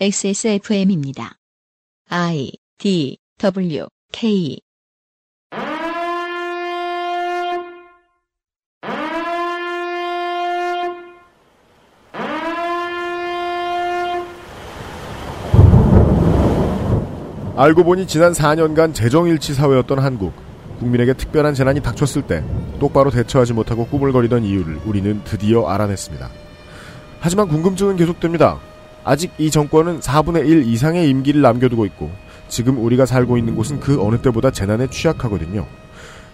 XSFM입니다. I D W K 알고 보니 지난 4년간 재정일치 사회였던 한국. 국민에게 특별한 재난이 닥쳤을 때 똑바로 대처하지 못하고 꾸물거리던 이유를 우리는 드디어 알아냈습니다. 하지만 궁금증은 계속됩니다. 아직 이 정권은 4분의 1 이상의 임기를 남겨두고 있고 지금 우리가 살고 있는 곳은 그 어느 때보다 재난에 취약하거든요.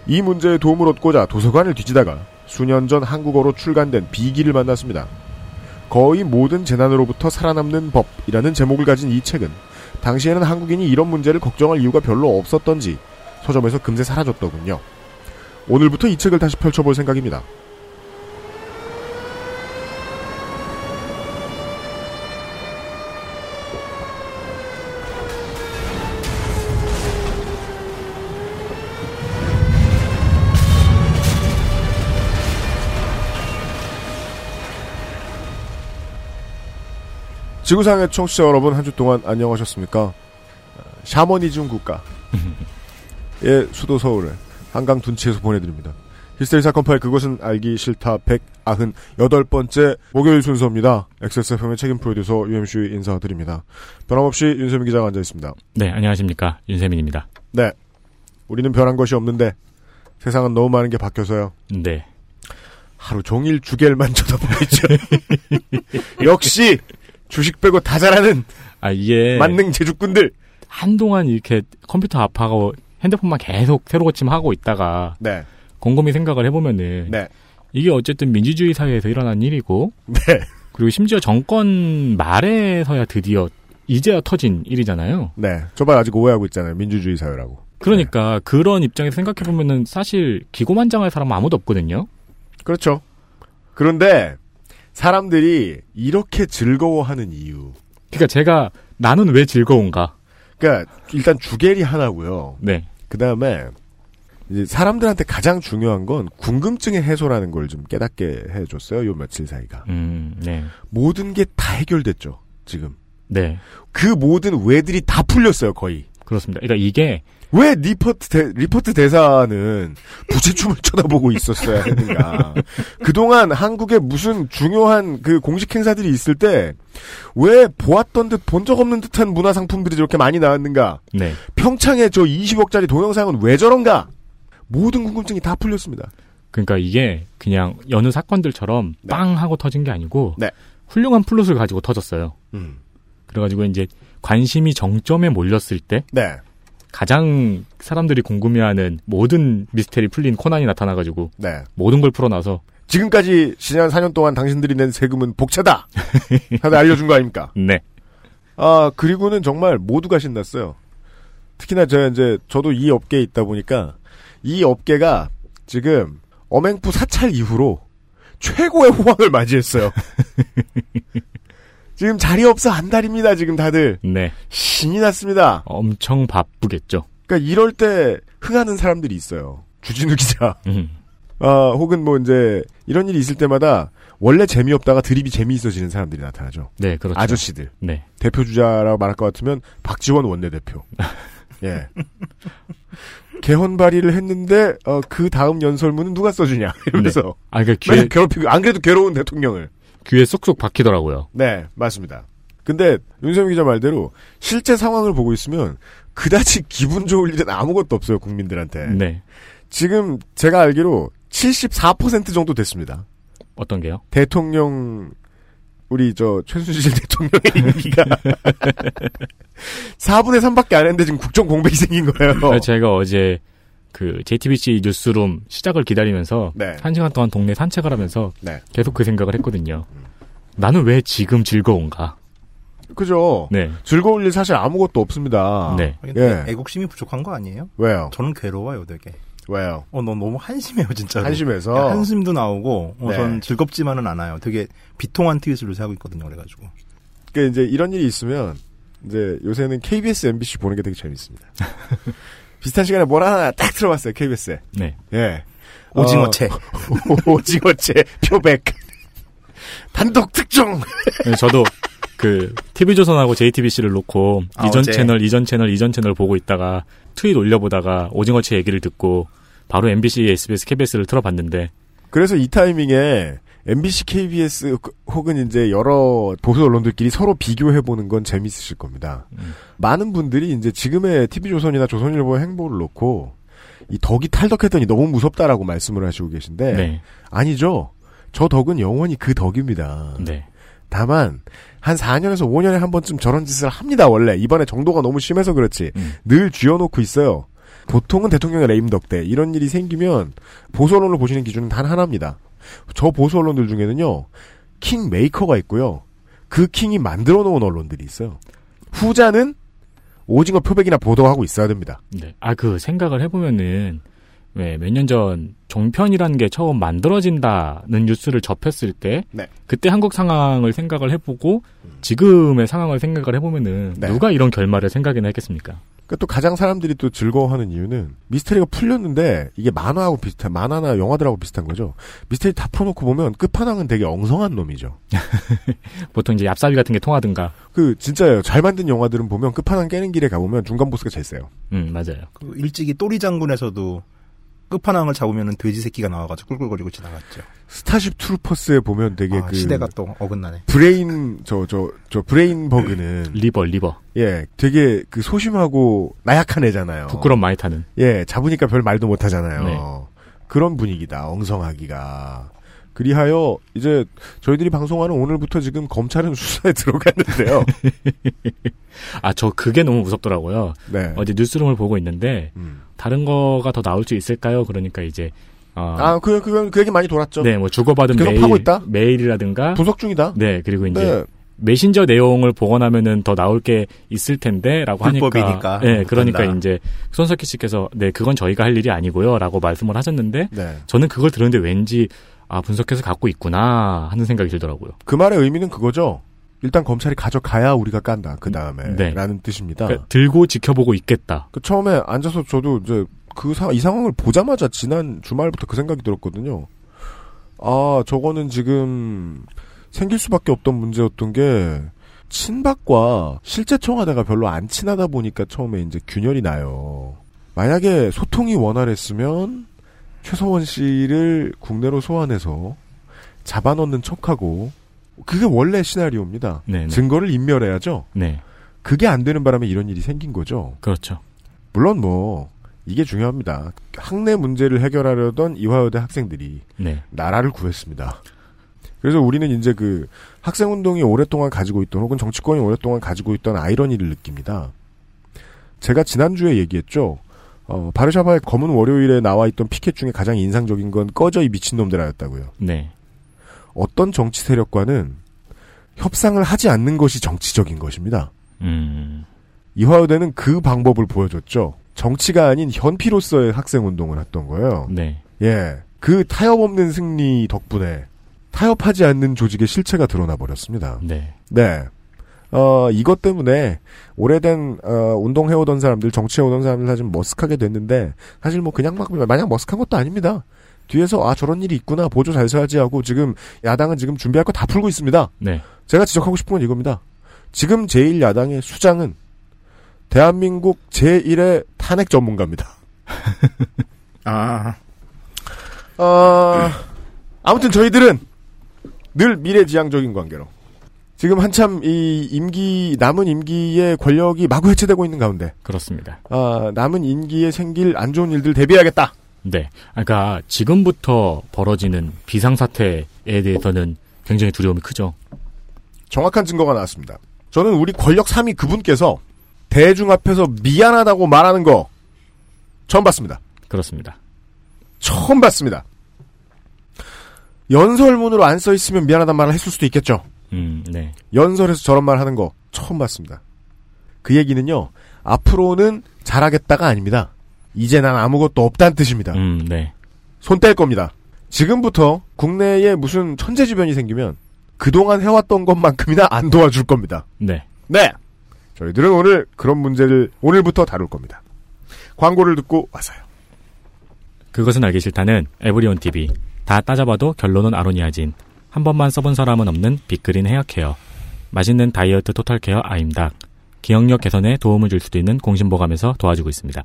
이 문제에 도움을 얻고자 도서관을 뒤지다가 수년 전 한국어로 출간된 비기를 만났습니다. 거의 모든 재난으로부터 살아남는 법이라는 제목을 가진 이 책은 당시에는 한국인이 이런 문제를 걱정할 이유가 별로 없었던지 서점에서 금세 사라졌더군요. 오늘부터 이 책을 다시 펼쳐볼 생각입니다. 지구상의 청취자 여러분 한 주 동안 안녕하셨습니까? 어, 샤머니즘 국가 의 수도 서울을 한강 둔치에서 보내드립니다. 히스테리 사건 파일 그것은 알기 싫다 198번째 목요일 순서입니다. XSFM의 책임 프로듀서 UMC 인사드립니다. 변함없이 윤세민 기자가 앉아있습니다. 네, 안녕하십니까. 윤세민입니다. 네. 우리는 변한 것이 없는데 세상은 너무 많은 게 바뀌어서요. 네. 하루 종일 주겔만 쳐다보고 있죠. 역시 주식 빼고 다 잘하는 아, 이게. 만능 제주꾼들. 한동안 이렇게 컴퓨터 앞하고 핸드폰만 계속 새로 고침하고 있다가. 네. 곰곰이 생각을 해보면은. 네. 이게 어쨌든 민주주의 사회에서 일어난 일이고. 네. 그리고 심지어 정권 말에서야 드디어 이제야 터진 일이잖아요. 네. 저발 아직 오해하고 있잖아요. 민주주의 사회라고. 그러니까 그런 입장에서 생각해 보면은 사실 기고만장할 사람은 아무도 없거든요. 그렇죠. 그런데 사람들이 이렇게 즐거워하는 이유. 그러니까 제가 나는 왜 즐거운가. 그러니까 일단 주겔이 하나고요. 네. 그 다음에 이제 사람들한테 가장 중요한 건 궁금증의 해소라는 걸 좀 깨닫게 해줬어요. 요 며칠 사이가. 음, 네. 모든 게 다 해결됐죠. 지금. 네. 그 모든 왜들이 다 풀렸어요. 거의. 그렇습니다. 그러니까 이게 왜 리포트 대, 리포트 대사는 부채춤을 쳐다보고 있었어야 했는가. 그동안 한국에 무슨 중요한 그 공식 행사들이 있을 때 왜 보았던 듯 본 적 없는 듯한 문화 상품들이 저렇게 많이 나왔는가. 네. 평창에 저 20억짜리 동영상은 왜 저런가. 모든 궁금증이 다 풀렸습니다. 그러니까 이게 그냥 여느 사건들처럼 네. 빵 하고 터진 게 아니고 네. 훌륭한 플롯을 가지고 터졌어요. 음. 그래가지고 이제 관심이 정점에 몰렸을 때 네. 가장 사람들이 궁금해하는 모든 미스테리 풀린 코난이 나타나가지고 네. 모든 걸 풀어놔서 지금까지 지난 4년 동안 당신들이 낸 세금은 복차다. 다들 알려준 거 아닙니까? 네. 아, 그리고는 정말 모두가 신났어요. 특히나 제가 이제, 저도 이 업계에 있다 보니까, 이 업계가 지금, 어맹부 사찰 이후로 최고의 호황을 맞이했어요. 지금 자리 없어 한달입니다, 지금 다들. 네. 신이 났습니다. 엄청 바쁘겠죠. 그러니까 이럴 때 흥하는 사람들이 있어요. 주진우 기자. 음. 아, 혹은 뭐 이제, 이런 일이 있을 때마다, 원래 재미없다가 드립이 재미있어지는 사람들이 나타나죠. 네, 그렇죠. 아저씨들. 네. 대표 주자라고 말할 것 같으면 박지원 원내대표. 예. 개헌 발의를 했는데 어, 그 다음 연설문은 누가 써주냐 이러면서 아, 그러니까 맨날 괴롭히고 안 그래도 괴로운 대통령을. 귀에 쏙쏙 박히더라고요. 네 맞습니다. 근데 윤세민 기자 말대로 실제 상황을 보고 있으면 그다지 기분 좋을 일은 아무것도 없어요 국민들한테. 네. 지금 제가 알기로 74% 정도 됐습니다. 어떤 게요? 대통령 우리 저 최순실 대통령의 임기가 4분의 3밖에 안 했는데 지금 국정 공백이 생긴 거예요. 제가 어제 그 JTBC 뉴스룸 시작을 기다리면서 네. 한 시간 동안 동네 산책을 하면서 네. 계속 그 생각을 했거든요. 나는 왜 지금 즐거운가? 그죠. 네. 즐거울 일 사실 아무것도 없습니다. 네. 예. 애국심이 부족한 거 아니에요? 왜요? 저는 괴로워요, 되게. 왜요? 어, 너 너무 한심해요, 진짜로. 한심해서. 야, 한심도 나오고, 어, 네. 전 즐겁지만은 않아요. 되게 비통한 트윗을 요새 하고 있거든요, 그래가지고. 그러니까 이제 이런 일이 있으면 이제 요새는 KBS, MBC 보는 게 되게 재밌습니다. 비슷한 시간에 뭘 하나 딱 들어봤어요, KBS에. 네. 예. 오징어채. 어, 오징어채 표백. 단독 특종. 그래서 저도 그 TV조선하고 JTBC를 놓고 아, 이전 어제. 채널, 이전 채널, 이전 채널 보고 있다가 트윗 올려보다가 오징어치 얘기를 듣고 바로 MBC, SBS, KBS를 틀어봤는데 그래서 이 타이밍에 MBC, KBS 혹은 이제 여러 보수 언론들끼리 서로 비교해 보는 건 재밌으실 겁니다. 음. 많은 분들이 이제 지금의 TV조선이나 조선일보의 행보를 놓고 이 덕이 탈덕했더니 너무 무섭다라고 말씀을 하시고 계신데 네, 아니죠. 저 덕은 영원히 그 덕입니다. 네, 다만 한 4년에서 5년에 한 번쯤 저런 짓을 합니다. 원래 이번에 정도가 너무 심해서 그렇지 음. 늘 쥐어놓고 있어요. 보통은 대통령의 레임 덕대 이런 일이 생기면 보수 언론을 보시는 기준은 단 하나입니다. 저 보수 언론들 중에는요 킹 메이커가 있고요. 그 킹이 만들어 놓은 언론들이 있어요. 후자는 오징어 표백이나 보도하고 있어야 됩니다. 네. 아 그 생각을 해보면은 왜 몇 년 전 종편이라는 게 처음 만들어진다는 뉴스를 접했을 때 네. 그때 한국 상황을 생각을 해보고 지금의 상황을 생각을 해보면은 네. 누가 이런 결말을 생각이나 했겠습니까? 그러니까 또 가장 사람들이 또 즐거워하는 이유는 미스테리가 풀렸는데 이게 만화하고 비슷한 만화나 영화들하고 비슷한 거죠. 미스테리 다 풀어놓고 보면 끝판왕은 되게 엉성한 놈이죠. 보통 이제 얍사비 같은 게 통하든가. 그 진짜예요. 잘 만든 영화들은 보면 끝판왕 깨는 길에 가보면 중간 보스가 제일 세요. 음 맞아요. 그 일찍이 똘이 장군에서도 끝판왕을 잡으면은 돼지 새끼가 나와가지고 꿀꿀거리고 지나갔죠. 스타쉽 트루퍼스에 보면 되게 아, 그 시대가 또 어긋나네. 브레인 저저 저 brain bug는 리버 리버 예 되게 그 소심하고 나약한 애잖아요. 부끄럼 많이 타는. 예 잡으니까 별 말도 못 하잖아요. 네. 그런 분위기다 엉성하기가. 그리하여 이제 저희들이 방송하는 오늘부터 지금 검찰은 수사에 들어갔는데요. 아 저 그게 너무 무섭더라고요. 네. 어제 뉴스룸을 보고 있는데 음. 다른 거가 더 나올 수 있을까요? 그러니까 이제 어, 아, 그, 그, 그 얘기 많이 돌았죠. 네, 뭐 주고받은 메일, 파고 있다? 메일이라든가, 분석 중이다. 네, 그리고 이제 네. 메신저 내용을 복원하면은 더 나올 게 있을 텐데라고 하니까, 불법이니까 네, 그러니까 못한다. 이제 손석희 씨께서 네, 그건 저희가 할 일이 아니고요라고 말씀을 하셨는데, 네. 저는 그걸 들었는데 왠지 아 분석해서 갖고 있구나 하는 생각이 들더라고요. 그 말의 의미는 그거죠. 일단 검찰이 가져가야 우리가 깐다. 그 다음에. 네. 라는 뜻입니다. 그러니까 들고 지켜보고 있겠다. 그 처음에 앉아서 저도 이제 그 사, 이 상황을 보자마자 지난 주말부터 그 생각이 들었거든요. 아, 저거는 지금 생길 수밖에 없던 문제였던 게 친박과 실제 청와대가 별로 안 친하다 보니까 처음에 이제 균열이 나요. 만약에 소통이 원활했으면 최서원 씨를 국내로 소환해서 잡아넣는 척하고 그게 원래 시나리오입니다. 네, 네. 증거를 인멸해야죠. 네, 그게 안 되는 바람에 이런 일이 생긴 거죠. 그렇죠. 물론 뭐 이게 중요합니다. 학내 문제를 해결하려던 이화여대 학생들이 네, 나라를 구했습니다. 그래서 우리는 이제 그 학생 운동이 오랫동안 가지고 있던 혹은 정치권이 오랫동안 가지고 있던 아이러니를 느낍니다. 제가 지난주에 얘기했죠. 어, 바르샤바의 검은 월요일에 나와 있던 피켓 중에 가장 인상적인 건 꺼져 이 미친놈들하였다고요. 네, 어떤 정치 세력과는 협상을 하지 않는 것이 정치적인 것입니다. 음, 이화여대는 그 방법을 보여줬죠. 정치가 아닌 현피로서의 학생 운동을 했던 거예요. 네, 예. 그 타협 없는 승리 덕분에 타협하지 않는 조직의 실체가 드러나 버렸습니다. 네, 네. 어, 이것 때문에 오래된, 어, 운동해오던 사람들, 정치해오던 사람들 사실 머쓱하게 됐는데, 사실 뭐 그냥 막, 마냥 머쓱한 것도 아닙니다. 뒤에서, 아, 저런 일이 있구나, 보조 잘 써야지 하고, 지금, 야당은 지금 준비할 거 다 풀고 있습니다. 네, 제가 지적하고 싶은 건 이겁니다. 지금 제1야당의 수장은, 대한민국 제1의 탄핵 전문가입니다. 아, 어, 아무튼 저희들은 늘 미래지향적인 관계로 지금 한참 이 임기 남은 임기의 권력이 마구 해체되고 있는 가운데 그렇습니다. 아, 남은 임기에 생길 안 좋은 일들 대비해야겠다. 네, 그러니까 지금부터 벌어지는 비상사태에 대해서는 굉장히 두려움이 크죠. 정확한 증거가 나왔습니다. 저는 우리 권력 3위 그분께서 대중 앞에서 미안하다고 말하는 거 처음 봤습니다. 그렇습니다. 처음 봤습니다. 연설문으로 안 써 있으면 미안하다는 말을 했을 수도 있겠죠. 음, 네, 연설에서 저런 말 하는 거 처음 봤습니다. 그 얘기는요, 앞으로는 잘하겠다가 아닙니다. 이제 난 아무것도 없다는 뜻입니다. 음, 네, 손 뗄 겁니다. 지금부터 국내에 무슨 천재지변이 생기면 그동안 해왔던 것만큼이나 안 도와줄 겁니다. 네. 네! 저희들은 오늘 그런 문제를 오늘부터 다룰 겁니다. 광고를 듣고 와서요. 그것은 알기 싫다는 에브리온 TV. 다 따져봐도 결론은 아로니아진. 한 번만 써본 사람은 없는 빅그린 헤어케어. 맛있는 다이어트 토탈케어 아임닭. 기억력 개선에 도움을 줄 수도 있는 공신보감에서 도와주고 있습니다.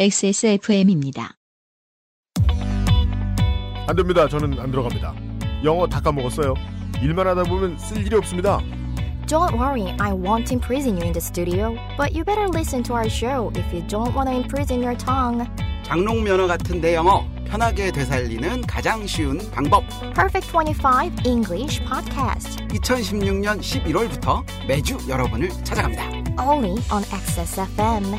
XSFM입니다. 안 됩니다. 저는 안 들어갑니다. 영어 다 까먹었어요. 일만 하다 보면 쓸 일이 없습니다. Don't worry, I won't imprison you in the studio, but you better listen to our show if you don't want to imprison your tongue. 장롱 면허 같은 내 영어 편하게 되살리는 가장 쉬운 방법. Perfect 25 English Podcast, 2016년 11월부터 매주 여러분을 찾아갑니다. only on XSFM.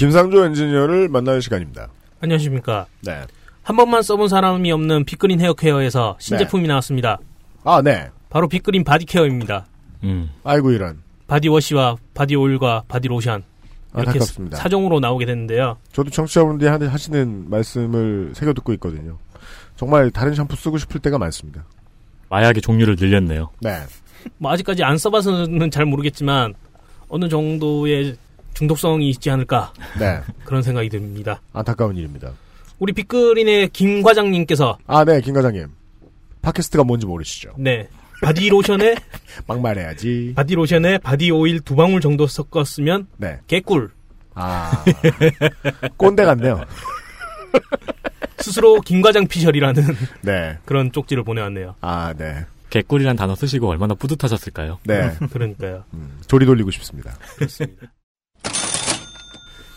김상조 엔지니어를 만날 시간입니다. 안녕하십니까. 네. 한 번만 써본 사람이 없는 빅그린 헤어케어에서 신제품이 나왔습니다. 아, 네. 바로 빅그린 body care입니다. 음. 아이고 이런. 바디워시와 바디오일과 바디로션 이렇게 안타깝습니다. 사종으로 나오게 됐는데요. 저도 청취자분들이 하- 하시는 말씀을 새겨 듣고 있거든요. 정말 다른 샴푸 쓰고 싶을 때가 많습니다. 마약의 종류를 늘렸네요. 네. 뭐 아직까지 안 써봐서는 잘 모르겠지만 어느 정도의 중독성이 있지 않을까 네. 그런 생각이 듭니다. 안타까운 일입니다. 우리 빅그린의 김 과장님께서 아, 네, 김 과장님. 팟캐스트가 뭔지 모르시죠? 네 body lotion에 막말해야지. body lotion에 body oil 두 방울 정도 섞었으면 네. 개꿀 아. 꼰대 같네요. 스스로 김 과장 피셜이라는 네. 그런 쪽지를 보내왔네요. 아, 네. 개꿀이란 단어 쓰시고 얼마나 뿌듯하셨을까요? 네. 그러니까요. 음, 조리 돌리고 싶습니다. 그렇습니다.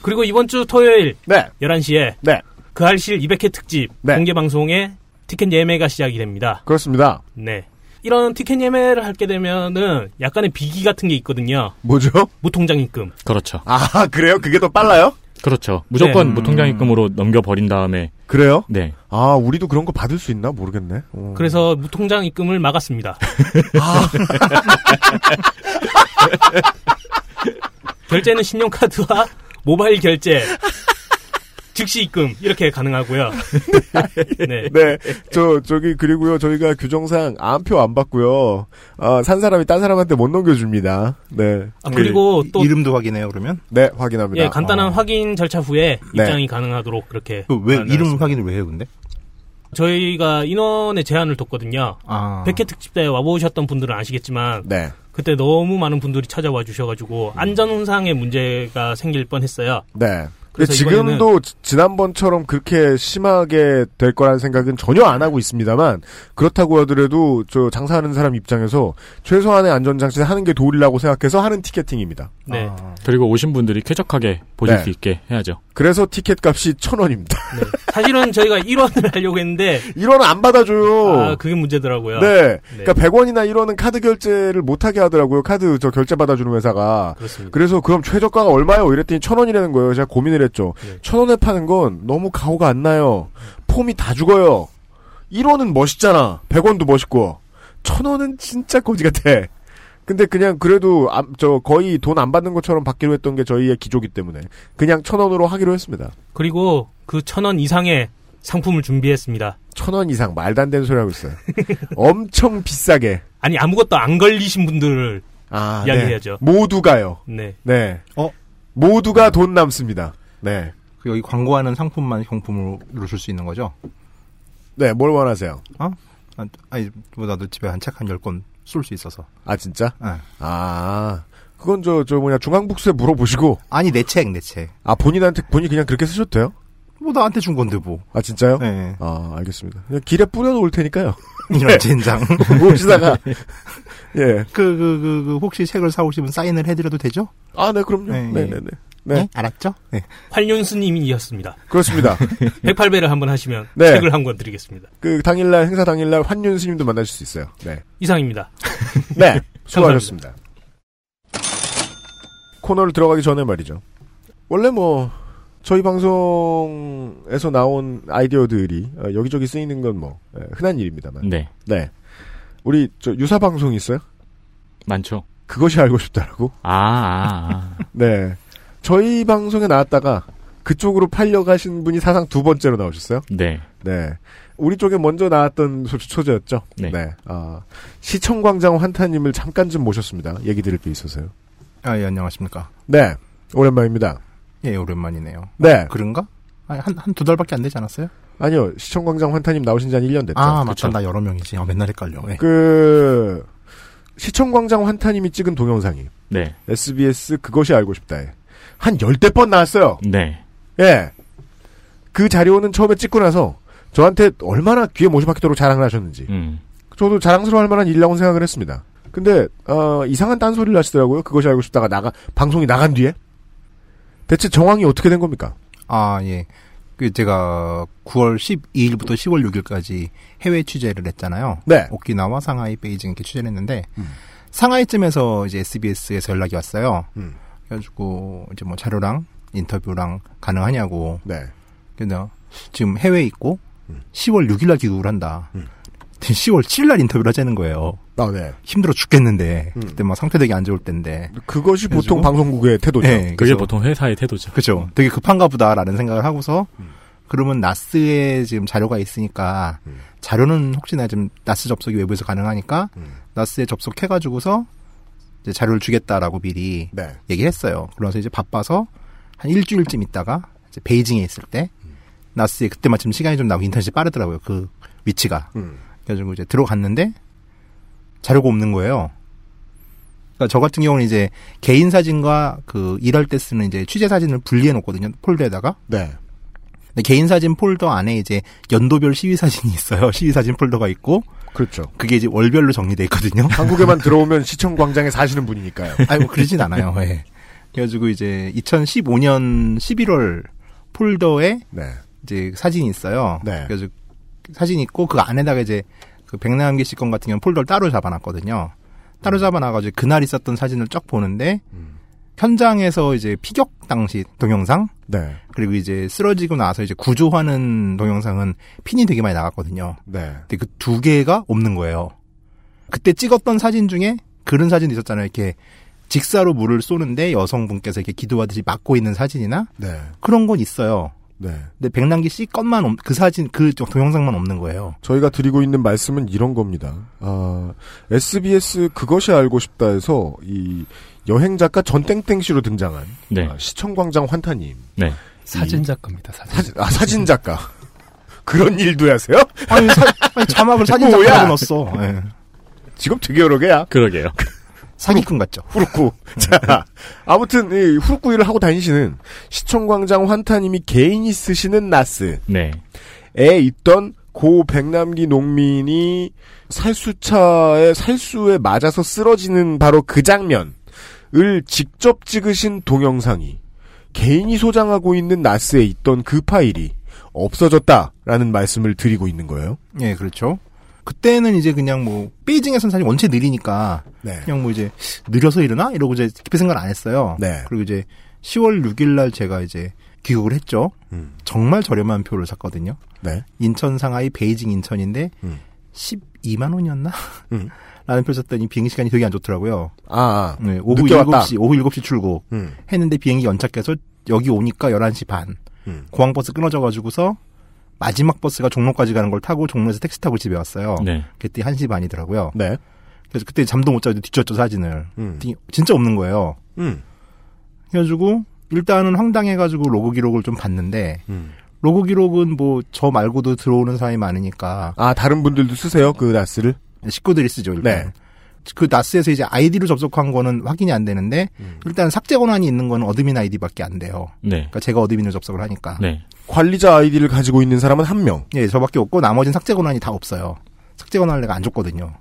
그리고 이번 주 토요일 네. 11시에 네. 그 알실 200회 특집 네. 공개 방송에 티켓 예매가 시작이 됩니다. 그렇습니다. 네. 이런 티켓 예매를 하게 되면은 약간의 비기 같은 게 있거든요. 뭐죠? 무통장 입금. 그렇죠. 아, 그래요? 그게 더 빨라요? 그렇죠. 무조건 네. 무통장 입금으로 넘겨버린 다음에 그래요? 네. 아, 우리도 그런 거 받을 수 있나? 모르겠네. 어. 그래서 무통장 입금을 막았습니다. 결제는 신용카드와 모바일 결제, 즉시 입금 이렇게 가능하고요. 네. 네, 저 저기 그리고요 저희가 규정상 암표 안 받고요. 아, 산 사람이 딴 사람한테 못 넘겨 줍니다. 네, 아, 그리고 또 이름도 확인해요 그러면? 네 확인합니다. 예, 간단한 아, 확인 절차 후에 네. 입장이 가능하도록 그렇게 그왜 이름. 확인을 왜 해요 근데? 저희가 인원의 제한을 뒀거든요. 아. 100회 특집 때 와보셨던 분들은 아시겠지만 네, 그때 너무 많은 분들이 찾아와 주셔가지고 안전상의 문제가 생길 뻔했어요. 네. 근데 지금도 지- 지난번처럼 그렇게 심하게 될 거라는 생각은 전혀 안 하고 있습니다만 그렇다고 하더라도 저 장사하는 사람 입장에서 최소한의 안전장치를 하는 게 도리라고 생각해서 하는 티켓팅입니다. 네. 아. 그리고 오신 분들이 쾌적하게 보실 네. 수 있게 해야죠. 그래서 티켓 값이 천 원입니다. 네. 사실은 저희가 1원을 하려고 했는데 1원은 안 받아줘요. 아 그게 문제더라고요. 네. 그러니까 100원이나 1원은 카드 결제를 못 하게 하더라고요. 카드 저 결제 받아주는 회사가. 그렇습니다. 그래서 그럼 최저가가 얼마요? 이랬더니 천 원이라는 거예요. 제가 고민을 했죠. 네. 천 원에 파는 건 너무 가오가 안 나요. 폼이 다 죽어요. 1원은 멋있잖아. 100원도 멋있고. 천 원은 진짜 거지 같아. 근데 그냥 그래도 안- 저 거의 돈 안 받는 것처럼 받기로 했던 게 저희의 기조기 때문에 그냥 천 원으로 하기로 했습니다. 그리고 그 천 원 이상의 상품을 준비했습니다. 천 원 이상 말도 안 되는 소리 하고 있어요. 엄청 비싸게. 아니 아무것도 안 걸리신 분들을 아, 이야기해야죠. 네. 모두가요. 네. 네. 어? 모두가 돈 남습니다. 네. 그 여기 광고하는 상품만 경품으로 줄 수 있는 거죠? 네, 뭘 원하세요? 아, 아니 뭐 나도 집에 한 책 한 열권 쏠 수 있어서. 아, 진짜? 네. 아, 그건 저, 저 뭐냐, 중앙북수에 물어보시고, 아니 내 책 내 책. 아, 본인한테, 본인이 그냥 그렇게 돼요? 뭐 나한테 준 건데 뭐. 아, 진짜요? 네. 아, 알겠습니다. 그냥 길에 뿌려놓을 테니까요. 이런 젠장. 모시다가, 예. 그, 그, 그, 그, 혹시 책을 사오시면 사인을 해드려도 되죠? 아, 네, 그럼요. 네, 네, 예. 네, 네. 네, 알았죠? 네. 활륜스님이었습니다. 그렇습니다. 108배를 한번 하시면 네. 책을 한 권 드리겠습니다. 그, 당일날, 행사 당일날 환윤 스님도 만나실 수 있어요. 네. 이상입니다. 네. 수고하셨습니다. 코너를 들어가기 전에 말이죠. 원래 뭐, 저희 방송에서 나온 아이디어들이 어, 여기저기 쓰이는 건 뭐 흔한 일입니다만. 네. 네. 우리 저 유사 방송 있어요? 많죠. 그것이 알고 싶다라고. 아, 아, 아. 네. 저희 방송에 나왔다가 그쪽으로 팔려가신 분이 사상 두 번째로 나오셨어요. 네. 네. 우리 쪽에 먼저 나왔던 소, 소재였죠. 네. 아, 시청광장 환타님을 잠깐 좀 모셨습니다. 얘기 드릴 게 있어서요. 아, 예, 안녕하십니까. 네. 오랜만입니다. 예, 오랜만이네요. 네. 그런가? 아니, 한, 한 두 달밖에 안 되지 않았어요? 아니요. 시청광장 환타님 나오신 지 한 1년 됐죠. 아, 맞다. 나 여러 명이지. 아, 맨날 헷갈려. 예. 그, 시청광장 환타님이 찍은 동영상이 네. SBS 그것이 알고 싶다에 한 열대 번 나왔어요. 네. 예. 그 자료는 처음에 찍고 나서 저한테 얼마나 귀에 못이 박히도록 자랑을 하셨는지. 음. 저도 자랑스러워 할 만한 일이라고 생각을 했습니다. 근데 어, 이상한 딴소리를 하시더라고요. 그것이 알고 싶다가 나가 방송이 나간 뒤에 대체 정황이 어떻게 된 겁니까? 아, 예. 그 제가 9월 12일부터 10월 6일까지 해외 취재를 했잖아요. 네. 오키나와 상하이, 베이징 이렇게 취재를 했는데 상하이쯤에서 이제 SBS에서 연락이 왔어요. 음. 그래가지고 이제 뭐 자료랑 인터뷰랑 가능하냐고. 네. 근데 지금 해외에 있고 음. 10월 6일날 귀국을 한다. 음. 10월 7일날 인터뷰를 하자는 거예요. 아, 네. 힘들어 죽겠는데 음. 그때 막 상태 되게 안 좋을 때인데. 그것이 그래가지고- 보통 방송국의 태도죠. 네, 그게 그래서- 보통 회사의 태도죠. 그죠. 되게 급한가 보다라는 생각을 하고서 음. 그러면 나스에 지금 자료가 있으니까 음. 자료는 혹시나 지금 나스 접속이 외부에서 가능하니까 음. 나스에 접속해가지고서 자료를 주겠다라고 미리 네. 얘기했어요. 그래서 이제 바빠서 한 일주일쯤 있다가 이제 베이징에 있을 때 나스에 그때 마침 시간이 좀 나고 인터넷이 빠르더라고요. 그 위치가. 음. 그래가지고 이제 들어갔는데 자료가 없는 거예요. 그러니까 저 같은 경우는 이제 개인 사진과 그 일할 때 쓰는 이제 취재 사진을 분리해 놓거든요. 폴더에다가. 네. 근데 개인 사진 폴더 안에 이제 연도별 시위 사진이 있어요. 시위 사진 폴더가 있고 그렇죠. 그게 이제 월별로 정리돼 있거든요. 한국에만 들어오면 시청 광장에 사시는 분이니까요. 아이고 그러진 않아요. 예. 그래가지고 이제 2015년 11월 폴더에 네. 이제 사진이 있어요. 네. 그래서 사진 있고 그 안에다가 이제 그 백남기 씨 건 같은 경우는 폴더를 따로 잡아놨거든요. 따로 잡아놔가지고 그날 있었던 사진을 쫙 보는데 음. 현장에서 이제 피격 당시 동영상 네. 그리고 이제 쓰러지고 나서 이제 구조하는 동영상은 핀이 되게 많이 나갔거든요. 네. 근데 그 두 개가 없는 거예요. 그때 찍었던 사진 중에 그런 사진도 있었잖아요. 이렇게 직사로 물을 쏘는데 여성분께서 이렇게 기도하듯이 막고 있는 사진이나 네. 그런 건 있어요. 네. 근데 백남기 씨 것만 없- 그 사진 그 동영상만 없는 거예요. 저희가 드리고 있는 말씀은 이런 겁니다. 아, SBS 그것이 알고 싶다에서 이 여행 작가 전땡땡 씨로 등장한 네. 아, 시청광장 환타님 네. 사진 작가입니다. 사진. 사진 아 사진 작가 그런 일도 하세요? 아니, 사- 아니, 자막을 사진? 작가라고 넣었어. 예. 지금 되게 여러 개야. 그러게요. 사기꾼 같죠. 후루쿠. 자, 아무튼 이 후루쿠 일을 하고 다니시는 시청광장 환타님이 개인이 쓰시는 나스에 네. 있던 고 백남기 농민이 살수차에 살수에 맞아서 쓰러지는 바로 그 장면을 직접 찍으신 동영상이 개인이 소장하고 있는 나스에 있던 그 파일이 없어졌다라는 말씀을 드리고 있는 거예요. 예, 그렇죠. 그때는 이제 그냥 뭐 베이징에서는 사실 원체 느리니까 네. 그냥 뭐 이제 느려서 이러나 이러고 이제 깊이 생각을 안 했어요. 네. 그리고 이제 10월 6일 날 제가 이제 귀국을 했죠. 음. 정말 저렴한 표를 샀거든요. 네. 인천 상하이 베이징 인천인데 음. 12만 원이었나? 음. 라는 표 샀더니 비행기 시간이 되게 안 좋더라고요. 아, 아. 네, 오후 늦게 왔다. 7시, 오후 7시 출국. 음. 했는데 비행기 연착해서 여기 오니까 11시 반. 음. 공항버스 끊어져 가지고서 마지막 버스가 종로까지 가는 걸 타고 종로에서 택시 타고 집에 왔어요. 네. 그때 1시 반이더라고요. 네. 그래서 그때 잠도 못 자고 뒤졌죠, 사진을. 음. 진짜 없는 거예요. 음. 그래가지고 일단은 황당해가지고 로그 기록을 좀 봤는데 음. 로그 기록은 뭐 저 말고도 들어오는 사람이 많으니까 아, 다른 분들도 쓰세요? 그 NAS를? 식구들이 쓰죠. 일단. 네. 그 NAS에서 이제 아이디로 접속한 거는 확인이 안 되는데 음. 일단 삭제 권한이 있는 거는 admin 아이디밖에 안 돼요. 네. 그러니까 제가 admin으로 접속을 하니까. 네. 관리자 아이디를 가지고 있는 사람은 한 명. 예, 저밖에 없고 나머지는 삭제 권한이 다 없어요. 삭제 권한을 내가 안 줬거든요.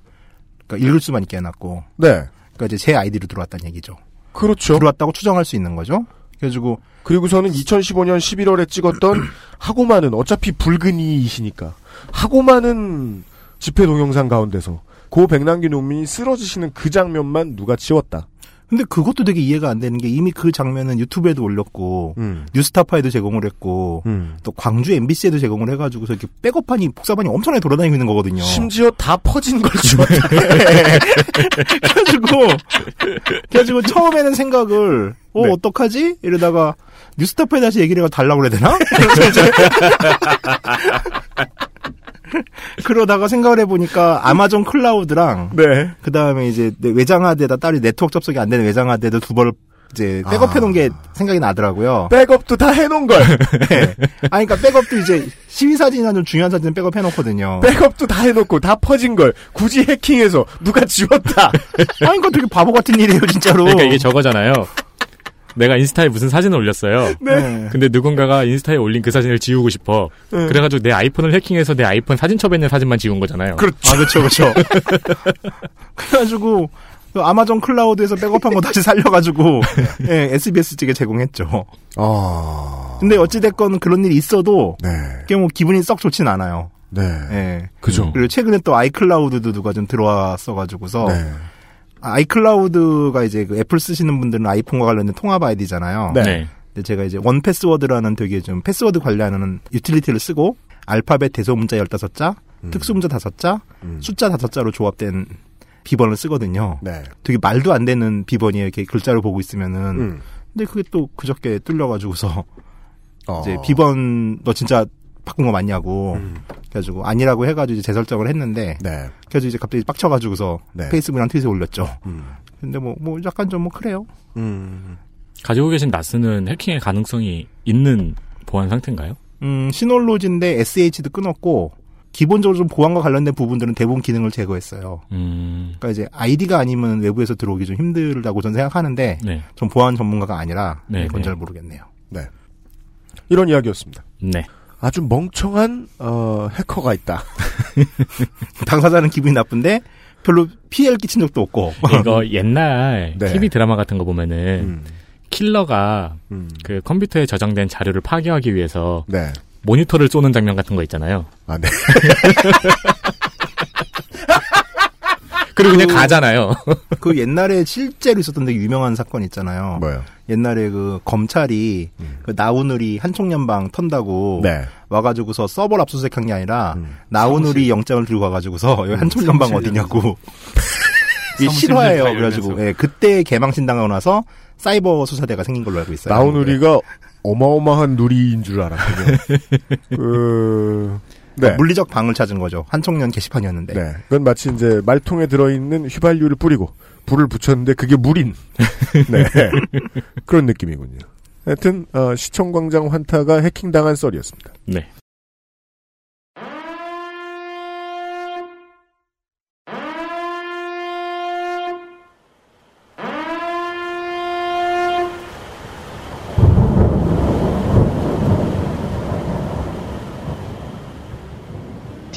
그러니까 읽을 수만 있게 해놨고. 네. 그러니까 이제 제 아이디로 들어왔다는 얘기죠. 그렇죠. 들어왔다고 추정할 수 있는 거죠. 그래가지고 그리고서는 2015년 11월에 찍었던 하고만은 어차피 붉은이이시니까 하고만은 집회 동영상 가운데서 고 백남기 농민이 쓰러지시는 그 장면만 누가 지웠다. 근데 그것도 되게 이해가 안 되는 게 이미 그 장면은 유튜브에도 올렸고 음. 뉴스타파에도 제공을 했고 음. 또 광주 MBC에도 제공을 해가지고서 이렇게 백업판이 복사판이 엄청나게 돌아다니고 있는 거거든요. 심지어 다 퍼진 걸 지웠다. 그래가지고 그래가지고 처음에는 생각을 어 네. 어떡하지 이러다가 뉴스타파에 다시 얘기를 해가 달라고 그래야 되나? 이제 그러다가 생각을 해보니까 아마존 클라우드랑 네. 그 다음에 이제 내 외장하드에다 딸이 네트워크 접속이 안 되는 외장하드에도 두 번을 이제 백업해 놓은 게 생각이 나더라고요. 백업도 다 해놓은 걸. 네. 아니, 그러니까 백업도 이제 시위 사진이나 좀 중요한 사진은 백업해 놓거든요. 백업도 다 해놓고 다 퍼진 걸 굳이 해킹해서 누가 지웠다. 아니, 이거 되게 바보 같은 일이에요, 진짜로. 그러니까 이게 저거잖아요. 내가 인스타에 무슨 사진을 올렸어요. 네. 근데 누군가가 인스타에 올린 그 사진을 지우고 싶어. 네. 그래가지고 내 아이폰을 해킹해서 내 아이폰 사진첩에 있는 사진만 지운 거잖아요. 그렇죠. 아, 그렇죠, 그렇죠. 그래가지고 그 아마존 클라우드에서 백업한 거 다시 살려가지고 예, SBS 측에 제공했죠. 아. 근데 어찌 됐건 그런 일이 있어도 네. 그게 뭐 기분이 썩 좋진 않아요. 네. 예. 그죠. 그리고 최근에 또 아이클라우드도 누가 좀 들어왔어가지고서 네. 아이클라우드가 이제 그 애플 쓰시는 분들은 아이폰과 관련된 통합 아이디잖아요. 네. 네. 근데 제가 이제 원 패스워드라는 되게 좀 패스워드 관리하는 유틸리티를 쓰고 알파벳 대소 문자 15자, 특수 문자 5자, 음. 숫자 5자로 조합된 비번을 쓰거든요. 네. 되게 말도 안 되는 비번이에요. 이렇게 글자를 보고 있으면은. 음. 근데 그게 또 그저께 뚫려 가지고서 어. 이제 비번 너 진짜 바꾼 거 맞냐고 음. 그래가지고 아니라고 해가지고 이제 재설정을 했는데 네. 그래서 이제 갑자기 빡쳐가지고서 네. 페이스북이랑 트윗에 올렸죠. 음. 근데 뭐, 뭐 약간 좀 뭐 그래요. 음. 가지고 계신 나스는 해킹의 가능성이 있는 보안 상태인가요? 음, 시놀로지인데 SH도 끊었고 기본적으로 좀 보안과 관련된 부분들은 대부분 기능을 제거했어요. 음, 그러니까 이제 아이디가 아니면 외부에서 들어오기 좀 힘들다고 저는 생각하는데 네. 전 보안 전문가가 아니라 네, 그건 네. 잘 모르겠네요. 이런 이야기였습니다. 네. 아주 멍청한 어, 해커가 있다. 당사자는 기분이 나쁜데 별로 피해를 끼친 적도 없고 이거 옛날 네. TV 드라마 같은 거 보면은 음. 킬러가 음. 그 컴퓨터에 저장된 자료를 파괴하기 위해서 네. 모니터를 쏘는 장면 같은 거 있잖아요. 아, 네. 그리고 그냥 가잖아요. 그 옛날에 실제로 있었던 되게 유명한 사건 있잖아요. 뭐요? 옛날에 그 검찰이 그 나우누리 한총연방 턴다고 음. 네. 와가지고서 서버를 압수수색한 게 아니라 음. 나우누리 영장을 들고 가가지고서 여기 한총연방 어디냐고 이게 실화예요. 그래가지고. 예, 그때 개망신 당하고 나서 사이버 수사대가 생긴 걸로 알고 있어요. 나우누리가 어마어마한 누리인 줄 알았거든요. 그, 네. 네. 물리적 방을 찾은 거죠. 한총련 게시판이었는데. 네. 그건 마치 이제 말통에 들어있는 휘발유를 뿌리고 불을 붙였는데 그게 물인. 네. 그런 느낌이군요. 하여튼, 어, 시청광장 환타가 해킹당한 썰이었습니다. 네.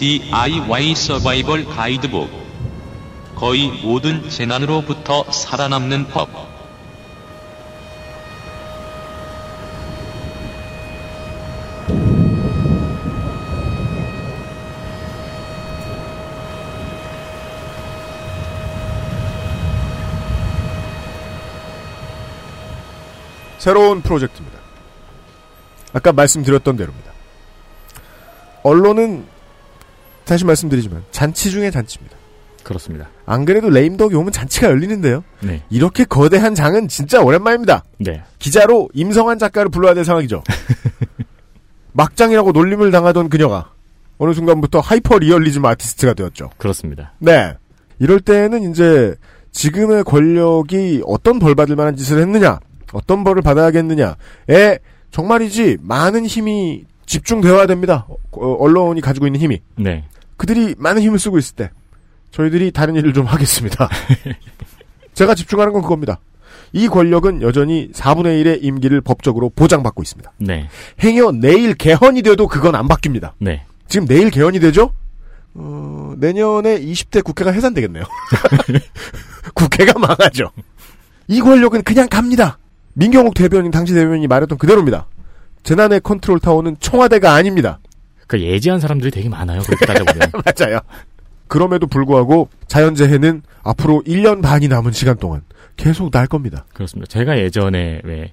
DIY 서바이벌 가이드북. 거의 모든 재난으로부터 살아남는 법. 새로운 프로젝트입니다. 아까 말씀드렸던 대로입니다. 언론은 다시 말씀드리지만 잔치 중에 잔치입니다. 그렇습니다. 안 그래도 레임덕이 오면 잔치가 열리는데요. 네. 이렇게 거대한 장은 진짜 오랜만입니다. 네. 기자로 임성한 작가를 불러야 될 상황이죠. 막장이라고 놀림을 당하던 그녀가 어느 순간부터 하이퍼 리얼리즘 아티스트가 되었죠. 그렇습니다. 네. 이럴 때는 이제 지금의 권력이 어떤 벌 받을 만한 짓을 했느냐, 어떤 벌을 받아야겠느냐에 정말이지 많은 힘이 집중되어야 됩니다. 어, 언론이 가지고 있는 힘이. 네. 그들이 많은 힘을 쓰고 있을 때 저희들이 다른 일을 좀 하겠습니다. 제가 집중하는 건 그겁니다. 이 권력은 여전히 4분의 1의 임기를 법적으로 보장받고 있습니다. 네. 행여 내일 개헌이 돼도 그건 안 바뀝니다. 네. 지금 내일 개헌이 되죠? 어, 내년에 20대 국회가 해산되겠네요. 국회가 망하죠. 이 권력은 그냥 갑니다. 민경욱 대변인, 당시 대변인이 말했던 그대로입니다. 재난의 컨트롤 타워는 청와대가 아닙니다. 그 예지한 사람들이 되게 많아요. 그렇게 따져보면. 맞아요. 그럼에도 불구하고 자연재해는 앞으로 1년 반이 남은 시간 동안 계속 날 겁니다. 그렇습니다. 제가 예전에 왜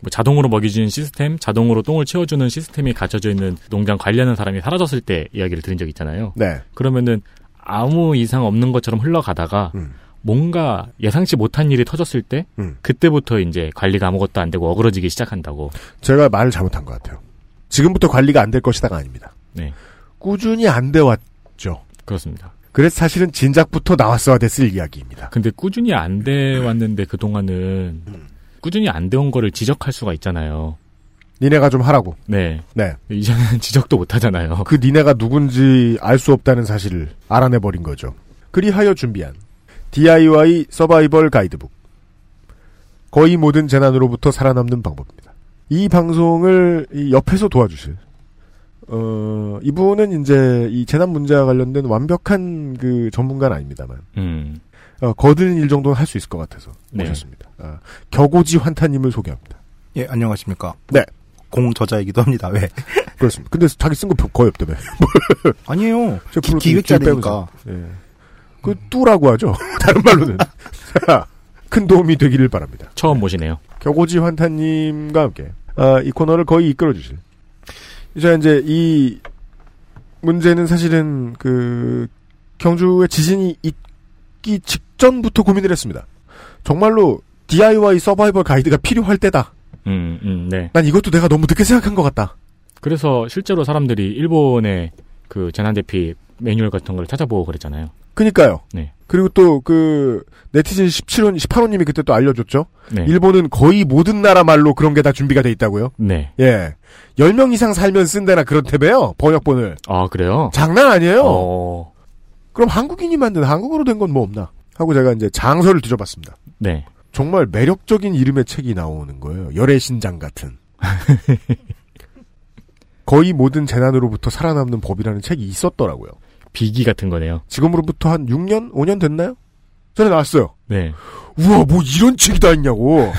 뭐 자동으로 먹이주는 시스템, 자동으로 똥을 채워주는 시스템이 갖춰져 있는 농장 관리하는 사람이 사라졌을 때 이야기를 들은 적 있잖아요. 네. 그러면은 아무 이상 없는 것처럼 흘러가다가 음. 뭔가 예상치 못한 일이 터졌을 때 음. 그때부터 이제 관리가 아무것도 안 되고 어그러지기 시작한다고. 제가 말을 잘못한 것 같아요. 지금부터 관리가 안 될 것이다가 아닙니다. 네, 꾸준히 안 돼 왔죠. 그렇습니다. 그래서 사실은 진작부터 나왔어야 됐을 이야기입니다. 근데 꾸준히 안 돼 왔는데 그 동안은 꾸준히 안 돼온 거를 지적할 수가 있잖아요. 니네가 좀 하라고. 네, 네. 이제는 지적도 못 하잖아요. 그 니네가 누군지 알 수 없다는 사실을 알아내버린 거죠. 그리하여 준비한 DIY 서바이벌 가이드북. 거의 모든 재난으로부터 살아남는 방법입니다. 이 방송을 이 옆에서 도와주실 어, 이분은 이제 이 재난 문제와 관련된 완벽한 그 전문가는 아닙니다만 음, 어, 거드는 일 정도는 할 수 있을 것 같아서 네. 모셨습니다. 아, 격오지 환타님을 소개합니다. 예, 안녕하십니까. 네. 공 저자이기도 합니다. 왜? 그렇습니다. 근데 자기 쓴 거 거의 없다며. 아니에요. 저 기, 기획자니까. 예. 그 뚜라고 하죠. 다른 말로는. 자, 큰 도움이 되기를 바랍니다. 처음 모시네요. 격오지 환타님과 함께 아, 이 코너를 거의 이끌어 주실. 이제 이제 이 문제는 사실은 그 경주에 지진이 있기 직전부터 고민을 했습니다. 정말로 DIY 서바이벌 가이드가 필요할 때다. 음, 음, 네. 난 이것도 내가 너무 늦게 생각한 것 같다. 그래서 실제로 사람들이 일본의 그 재난 대피 매뉴얼 같은 걸 찾아보고 그랬잖아요. 그니까요. 네. 그리고 또 그 네티즌 17호, 18호님이 그때 또 알려줬죠. 네. 일본은 거의 모든 나라 말로 그런 게 다 준비가 돼 있다고요. 네. 예. 10명 이상 살면 쓴다나 그런 탭에요. 번역본을. 아, 그래요? 장난 아니에요. 어, 그럼 한국인이 만든 한국어로 된 건 뭐 없나? 하고 제가 이제 장서를 뒤져봤습니다. 네. 정말 매력적인 이름의 책이 나오는 거예요. 열애신장 같은. 거의 모든 재난으로부터 살아남는 법이라는 책이 있었더라고요. 비기 같은 거네요. 지금으로부터 한 6년? 5년 됐나요? 전에 나왔어요. 네. 우와, 뭐 이런 책이 다 있냐고.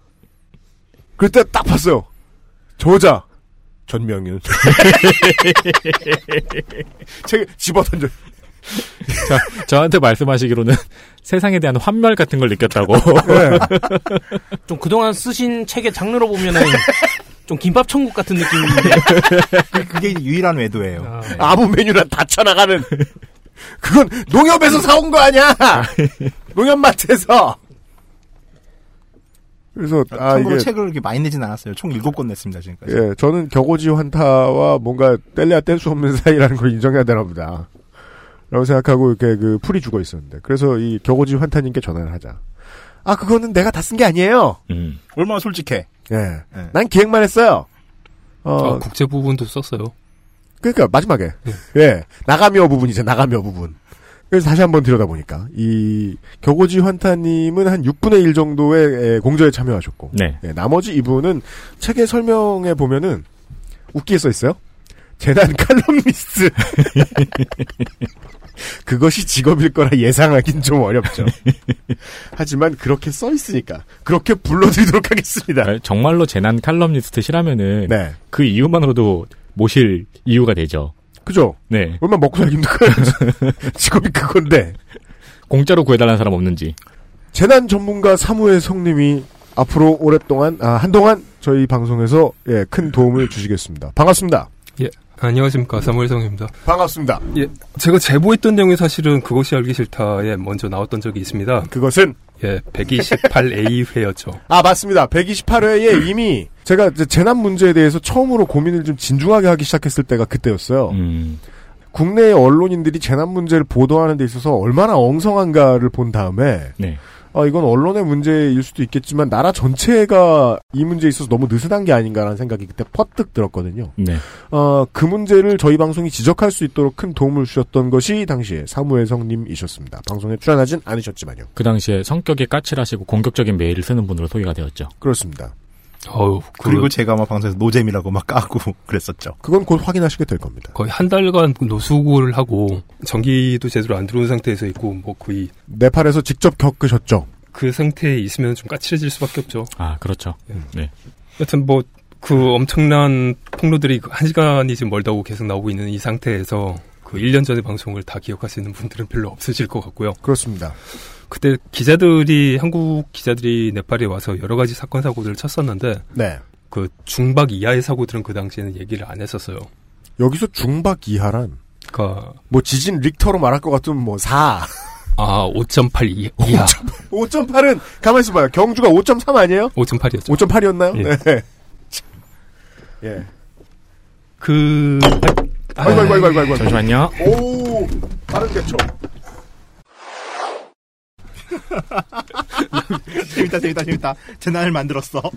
그때 딱 봤어요. 저자. 전명윤. 책 집어 던져. 자, 저한테 말씀하시기로는 세상에 대한 환멸 같은 걸 느꼈다고. 네. 좀 그동안 쓰신 책의 장르로 보면은 좀 김밥 천국 같은 느낌인데. 그게 유일한 외도예요. 아, 아무 메뉴나 다 쳐나가는. 그건 농협에서 사온 거 아니야! 농협마트에서! 그래서, 아, 참고로 이게. 책을 이렇게 많이 내진 않았어요. 총 7권 냈습니다, 지금까지. 예, 저는 격오지 환타와 뭔가 뗄래야 뗄 수 없는 사이라는 걸 인정해야 되나 보다. 라고 생각하고 이렇게 그 풀이 죽어 있었는데. 그래서 이 격오지 환타님께 전화를 하자. 아, 그거는 내가 다 쓴 게 아니에요! 음. 얼마나 솔직해. 예. 네. 난 기획만 했어요. 어, 아, 국제 부분도 썼어요. 그러니까 마지막에 예 나가며 부분이죠 나가며 부분. 그래서 다시 한번 들여다보니까 이 격오지 환타님은 한 6분의 1 정도의 에, 공저에 참여하셨고 네. 예, 나머지 이분은 책의 설명에 보면은 웃기게 써 있어요. 재난 칼럼니스트. 그것이 직업일 거라 예상하긴 좀 어렵죠. 하지만 그렇게 써 있으니까 그렇게 불러드리도록 하겠습니다. 아, 정말로 재난 칼럼니스트 시라면은 네, 그 이유만으로도 모실 이유가 되죠. 그죠. 네. 얼마 나 먹고 살기 힘들까요? 직업이 그건데. 공짜로 구해달라는 사람 없는지. 재난 전문가 사무엘 성님이 앞으로 오랫동안 아 한동안 저희 방송에서 예, 큰 도움을 주시겠습니다. 반갑습니다. 예. 안녕하십니까. 사무엘성입니다. 반갑습니다. 예. 제가 제보했던 내용이 사실은 그것이 알기 싫다에 먼저 나왔던 적이 있습니다. 그것은 예. 128A회였죠. 아 맞습니다. 128회에 이미 제가 이제 재난 문제에 대해서 처음으로 고민을 좀 진중하게 하기 시작했을 때가 그때였어요. 음. 국내의 언론인들이 재난 문제를 보도하는 데 있어서 얼마나 엉성한가를 본 다음에 네. 아, 이건 언론의 문제일 수도 있겠지만 나라 전체가 이 문제에 있어서 너무 느슨한 게 아닌가라는 생각이 그때 퍼뜩 들었거든요. 네. 어, 그 문제를 저희 방송이 지적할 수 있도록 큰 도움을 주셨던 것이 당시에 사무엘 성님이셨습니다. 방송에 출연하진 않으셨지만요. 그 당시에 성격이 까칠하시고 공격적인 메일을 쓰는 분으로 소개가 되었죠. 그렇습니다. 어우, 그 그리고 제가 막 방송에서 노잼이라고 막 까고 그랬었죠. 그건 곧 확인하시게 될 겁니다. 거의 한 달간 노숙을 하고 전기도 제대로 안 들어온 상태에서 있고 뭐 거의 네팔에서 직접 겪으셨죠? 그 상태에 있으면 좀 까칠해질 수밖에 없죠. 아, 그렇죠. 네. 여튼 뭐 그 엄청난 폭로들이 그한 시간이 지금 멀다고 계속 나오고 있는 이 상태에서 그 1년 전의 방송을 다 기억하시는 분들은 별로 없으실 것 같고요. 그렇습니다. 그때 기자들이 한국 기자들이 네팔에 와서 여러 가지 사건 사고들을 쳤었는데 네. 그 중박 이하의 사고들은 그 당시에는 얘기를 안 했었어요. 여기서 중박 이하란 그러니까 뭐 지진 릭터로 말할 것 같으면 뭐 4. 아 5.8 이- 이하 5.8은 가만 있어 봐요. 경주가 5.3 아니에요? 5.8이었죠. 5.8이었나요? 예. 네. 예. 그 아이고 아이고 아이고 아이고. 잠시만요. 오, 빠른 개초. 재밌다, 재밌다, 재밌다. 재난을 만들었어.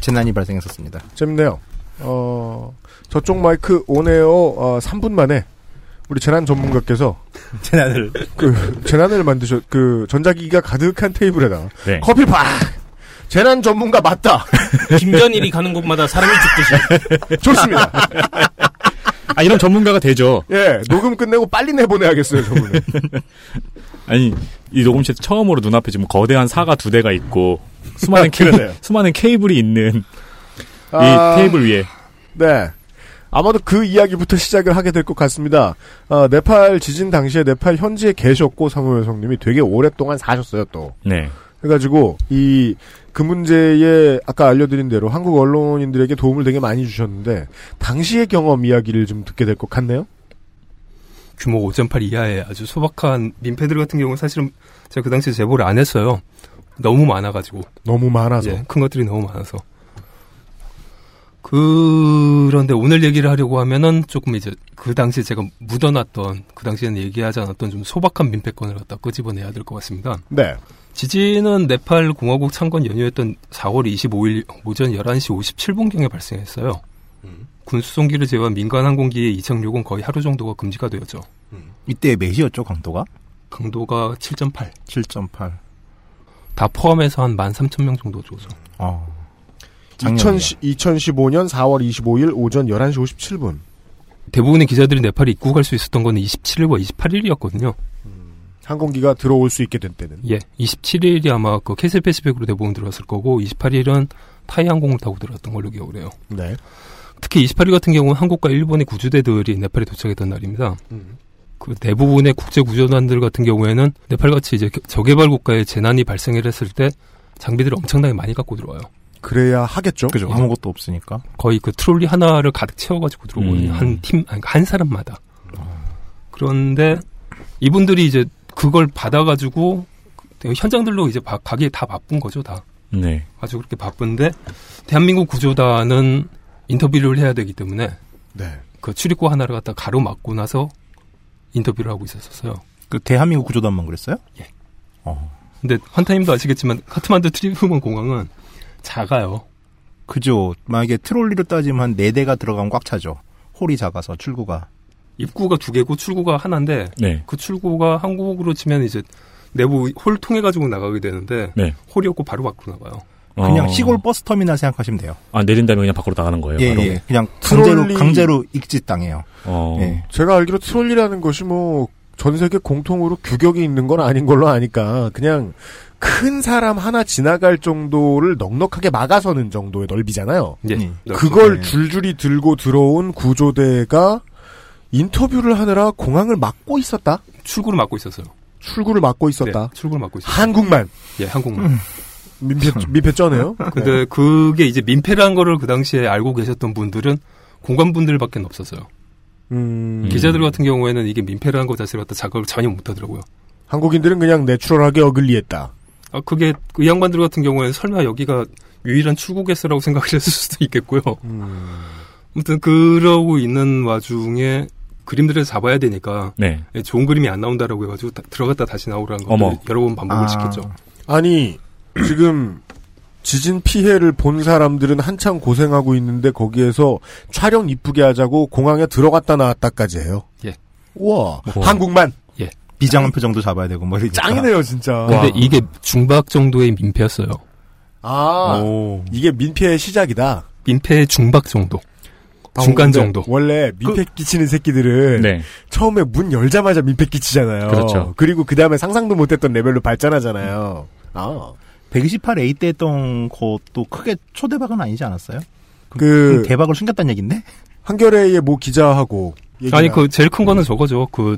재난이 발생했었습니다. 재밌네요. 어, 저쪽 마이크 온에어 어, 3분 만에 우리 재난 전문가께서 재난을 그 재난을 만드셨 그 전자기기가 가득한 테이블에다 네. 커피 팍 재난 전문가 맞다 김전일이 가는 곳마다 사람이 죽듯이. 좋습니다 아, 이런 전문가가 되죠. 예 녹음 끝내고 빨리 내보내야겠어요 저분은 아니, 이 녹음실 처음으로 눈앞에 지금 거대한 사과 두 대가 있고, 수많은 케이블, 그러네요. 수많은 케이블이 있는 이 아, 테이블 위에. 네 아마도 그 이야기부터 시작을 하게 될 것 같습니다 어, 네팔 지진 당시에 네팔 현지에 계셨고 사무엘 성님이 되게 오랫동안 사셨어요 또 네. 해가지고 이 그 문제에 아까 알려드린 대로 한국 언론인들에게 도움을 되게 많이 주셨는데 당시의 경험 이야기를 좀 듣게 될 것 같네요. 규모 5.8 이하의 아주 소박한 민폐들 같은 경우는 사실은 제가 그 당시에 제보를 안 했어요. 너무 많아가지고. 너무 많아서 예, 큰 것들이 너무 많아서. 그런데 오늘 얘기를 하려고 하면은 조금 이제 그 당시에 제가 묻어놨던 그 당시에는 얘기하지 않았던 좀 소박한 민폐건을 갖다 끄집어내야 될 것 같습니다. 네. 지진은 네팔 공화국 창건 연휴였던 4월 25일 오전 11시 57분경에 발생했어요. 군 수송기를 제외한 민간 항공기의 이착륙은 거의 하루 정도가 금지가 되었죠. 이때 몇이었죠, 강도가? 강도가 7.8. 7.8. 다 포함해서 한 13,000명 정도 조죠. 어. 2010, 2015년 4월 25일 오전 11시 57분. 대부분의 기자들이 네팔에 입국할 수 있었던 거는 27일과 28일이었거든요. 항공기가 들어올 수 있게 된 때는. 예, 27일이 아마 그 캐세이 퍼시픽으로 대부분 들어왔을 거고 28일은 타이 항공을 타고 들어왔던 걸로 기억을 해요. 네. 특히 28일 같은 경우는 한국과 일본의 구조대들이 네팔에 도착했던 날입니다. 그 대부분의 국제 구조단들 같은 경우에는 네팔같이 이제 저개발 국가에 재난이 발생을 했을 때 장비들을 엄청나게 많이 갖고 들어와요. 그래야 하겠죠. 그죠. 아무것도 없으니까. 거의 그 트롤리 하나를 가득 채워가지고 들어오거든요. 음. 한 팀, 아니, 한 사람마다. 그런데 이분들이 이제 그걸 받아가지고 현장들로 이제 바- 가기에 다 바쁜 거죠, 다. 네. 아주 그렇게 바쁜데 대한민국 구조단은 인터뷰를 해야 되기 때문에 네. 그 출입구 하나를 갖다 가로막고 나서 인터뷰를 하고 있었어요. 그 대한민국 구조단만 그랬어요? 예. 어. 근데 환타님도 아시겠지만 카트만두 트리부반 공항은 작아요. 그죠. 만약에 트롤리로 따지면 한 4대가 들어가면 꽉 차죠. 홀이 작아서 출구가. 입구가 두 개고 출구가 하나인데 네. 그 출구가 한국으로 치면 이제 내부 홀 통해 가지고 나가게 되는데 네. 홀이 없고 바로 밖으로 나가요. 그냥 어. 시골 버스 터미널 생각하시면 돼요. 아, 내린 다음에 그냥 밖으로 나가는 거예요. 예, 바로. 예. 그냥 강제로, 트롤리- 강제로 익짓 당해요. 어. 예. 제가 알기로 트롤리라는 것이 뭐 전 세계 공통으로 규격이 있는 건 아닌 걸로 아니까 그냥 큰 사람 하나 지나갈 정도를 넉넉하게 막아서는 정도의 넓이잖아요. 예. 음. 그걸 네. 줄줄이 들고 들어온 구조대가 인터뷰를 하느라 공항을 막고 있었다. 출구를 막고 있었어요. 출구를 막고 있었다. 네, 출구를 막고 있었어요. 한국만 예, 한국만. 민폐 민폐 쩌네요. 근데 그게 이제 민폐라는 거를 그 당시에 알고 계셨던 분들은 공관분들밖에 없었어요. 음, 기자들 같은 경우에는 이게 민폐라는 것 자체를 갖다 자각을 전혀 못 하더라고요. 한국인들은 그냥 내추럴하게 어글리했다. 아, 그게 그 양반들 같은 경우에는 설마 여기가 유일한 출국했어라고 생각을 했을 수도 있겠고요. 아무튼 그러고 있는 와중에 그림들을 잡아야 되니까 네. 예, 좋은 그림이 안 나온다라고 해가지고 다- 들어갔다 다시 나오라는 걸 어머. 여러 번 반복을 아. 시켰죠. 아니 지금 지진 피해를 본 사람들은 한창 고생하고 있는데 거기에서 촬영 이쁘게 하자고 공항에 들어갔다 나왔다까지 해요. 예. 우와 우와. 한국만 비장한 표정도 잡아야 되고 뭐. 짱이네요 진짜. 근데 이게 중박 정도의 민폐였어요. 아 오. 이게 민폐의 시작이다. 민폐의 중박 정도. 아, 중간 정도. 원래 민폐 끼치는 새끼들은 네. 처음에 문 열자마자 민폐 끼치잖아요. 그렇죠. 그리고 그 다음에 상상도 못했던 레벨로 발전하잖아요. 아. 128A 때 했던 것도 크게 초대박은 아니지 않았어요? 그 대박을 숨겼다는 얘긴데? 한겨레의 모 기자하고 얘기나 아니 그 제일 큰 거는 저거죠. 그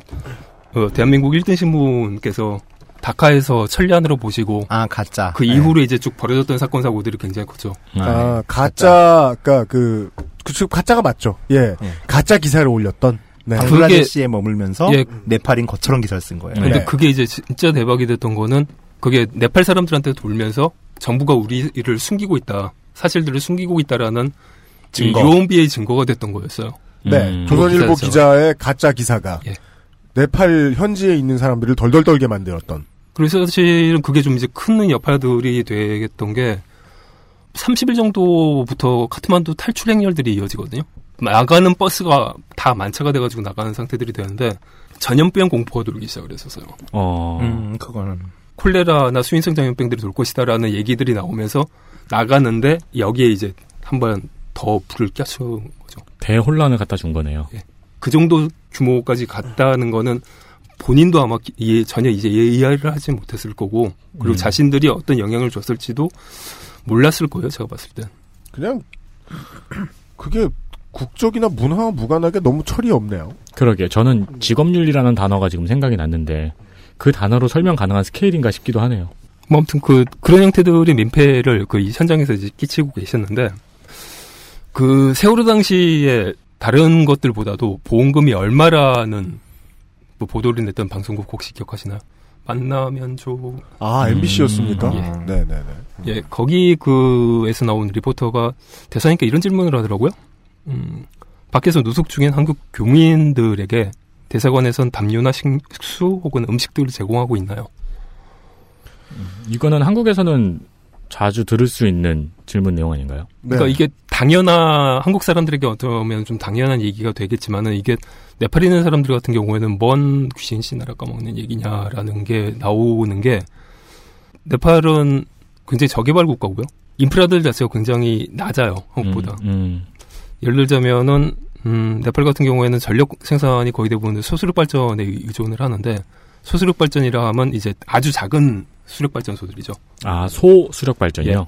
어, 대한민국 1등 신문께서 다카에서 천리안으로 보시고 아 가짜. 그 이후로 이제 쭉 벌어졌던 사건 사고들이 굉장히 컸죠. 아, 가짜, 그니까 그, 그, 가짜가 맞죠. 예. 가짜 기사를 올렸던. 네. 방글라데시에 머물면서 예. 네팔인 것처럼 기사를 쓴 거예요. 근데 네. 그게 이제 진짜 대박이 됐던 거는 그게 네팔 사람들한테 돌면서 정부가 우리를 숨기고 있다. 사실들을 숨기고 있다라는 증거. 유언비의 증거가 됐던 거였어요. 네. 음. 조선일보. 기자의 가짜 기사가 예. 네팔 현지에 있는 사람들을 덜덜 떨게 만들었던. 그래서 사실은 그게 좀 이제 큰 여파들이 되겠던 게 30일 정도부터 카트만두 탈출 행렬들이 이어지거든요. 나가는 버스가 다 만차가 돼가지고 나가는 상태들이 되는데 전염병 공포가 돌기 시작을 했었어요. 어. 음, 그거는 콜레라나 수인성 전염병들이 돌 것이다라는 얘기들이 나오면서 나가는데 여기에 이제 한번 더 불을 껴준 거죠. 대혼란을 갖다 준 거네요. 그 정도 규모까지 갔다는 거는 본인도 아마 전혀 이제 이해를 하지 못했을 거고 그리고 음. 자신들이 어떤 영향을 줬을지도 몰랐을 거예요. 제가 봤을 때. 그냥, 그게 국적이나 문화와 무관하게 너무 철이 없네요. 그러게요. 저는 직업윤리라는 단어가 지금 생각이 났는데 그 단어로 설명 가능한 스케일인가 싶기도 하네요. 뭐 아무튼 그 그런 형태들의 민폐를 그이 현장에서 이제 끼치고 계셨는데 그 세월호 당시에 다른 것들보다도 보험금이 얼마라는 뭐 보도를 냈던 방송국 혹시 기억하시나요? 만나면 좋. 아, MBC였습니까? 예. 네네네. 예, 거기 그에서 나온 리포터가 대사님께 이런 질문을 하더라고요. 음, 밖에서 누숙 중인 한국 교민들에게 대사관에선 담요나 식수 혹은 음식들을 제공하고 있나요? 이거는 한국에서는 자주 들을 수 있는 질문 내용 아닌가요? 네. 그러니까 이게 당연한 한국 사람들에게 어쩌면 좀 당연한 얘기가 되겠지만은 이게 네팔에 있는 사람들 같은 경우에는 뭔 귀신 씨나라 까먹는 얘기냐라는 게 나오는 게 네팔은 굉장히 저개발 국가고요. 인프라들 자체가 굉장히 낮아요 한국보다. 음, 음. 예를 들자면은 음, 네팔 같은 경우에는 전력 생산이 거의 대부분 수수력 발전에 의존을 하는데 수수력 발전이라 하면 이제 아주 작은 수력 발전소들이죠. 아, 소 수력 발전이요?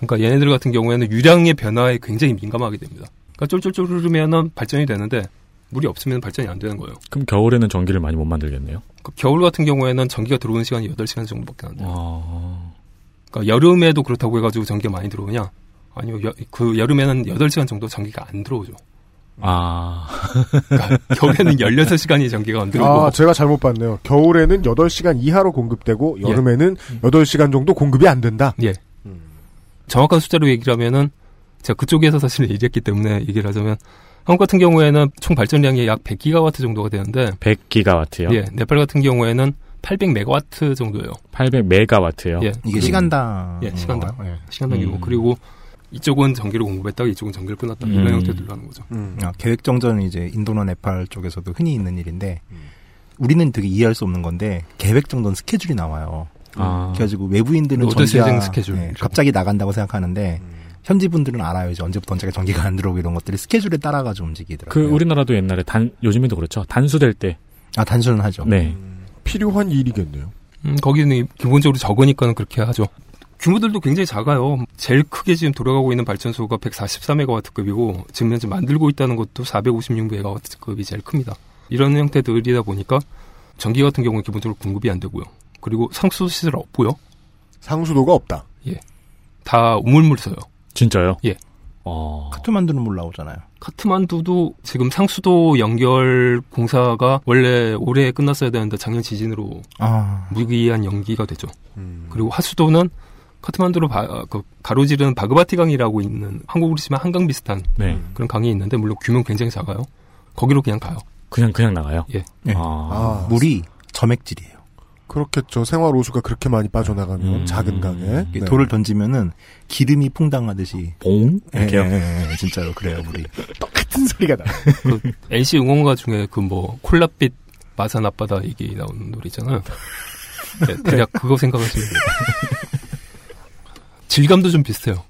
그러니까 얘네들 같은 경우에는 유량의 변화에 굉장히 민감하게 됩니다. 그러니까 쫄쫄쫄 흐르면은 발전이 되는데 물이 없으면 발전이 안 되는 거예요. 그럼 겨울에는 전기를 많이 못 만들겠네요. 그 겨울 같은 경우에는 전기가 들어오는 시간이 8시간 정도밖에 안 돼요. 어. 그러니까 여름에도 그렇다고 해가지고 전기가 많이 들어오냐? 아니요, 여- 그 여름에는 8시간 정도 전기가 안 들어오죠. 아. 그러니까 겨울에는 16시간이 전기가 안 들어오고. 아, 제가 잘못 봤네요. 겨울에는 8시간 이하로 공급되고, 예. 여름에는 8시간 정도 공급이 안 된다. 예. 정확한 숫자로 얘기를 하면은 제가 그쪽에서 사실 일했기 때문에 얘기를 하자면 한국 같은 경우에는 총 발전량이 약 100기가와트 정도가 되는데 100기가와트요? 예, 네팔 같은 경우에는 800메가와트 정도예요. 800메가와트요? 예. 이게 그리고- 시간당 예, 시간당. 예. 시간당 규모. 음. 그리고 이쪽은 전기를 공급했다가 이쪽은 전기를 끊었다. 이런 음. 형태들로 하는 거죠. 음. 아, 계획 정전은 이제 인도나 네팔 쪽에서도 흔히 있는 일인데 우리는 되게 이해할 수 없는 건데 계획 정전 스케줄이 나와요. 아. 그래가지고 외부인들은 전기가 스케줄. 예, 갑자기 나간다고 생각하는데 현지 분들은 알아요. 이제 언제부터 언제가 전기가 안 들어오고 이런 것들이 스케줄에 따라가지고 그 움직이더라고요. 우리나라도 옛날에 단 요즘에도 그렇죠. 단수될 때. 아 단순은 하죠. 네. 필요한 일이겠네요. 음, 거기는 기본적으로 적으니까는 그렇게 하죠. 규모들도 굉장히 작아요. 제일 크게 지금 돌아가고 있는 발전소가 144메가와트급이고 지금 현재 만들고 있다는 것도 456메가와트급이 제일 큽니다. 이런 형태들이다 보니까 전기 같은 경우는 기본적으로 공급이 안 되고요. 그리고 상수 시설 없고요. 상수도가 없다. 다 우물물 써요. 진짜요? 예. 어. 카트만두는 못 나오잖아요. 카트만두도 지금 상수도 연결 공사가 원래 올해 끝났어야 되는데 작년 지진으로 아 무기한 연기가 되죠. 그리고 하수도는 카트만두로 바- 그 가로지르는 바그바티 강이라고 있는 한국으로 치면 한강 비슷한 네. 그런 강이 있는데 물론 규모는 굉장히 작아요. 거기로 그냥 가요. 그냥 그냥 나가요. 예. 예. 아. 아, 물이 점액질이에요. 그렇겠죠. 생활 오수가 그렇게 많이 빠져나가면 음. 작은 강에 이게 네. 돌을 던지면은 기름이 풍당하듯이 봉? 예, 이렇게요. 예, 예, 예, 진짜로 그래요 물이. 똑같은 소리가 나. 그 NC 응원가 중에 그 뭐 콜라빛 마산 앞바다 얘기 나오는 노래 있잖아요. 네, 대략 그거 생각하시면 돼요. 질감도 좀 비슷해요.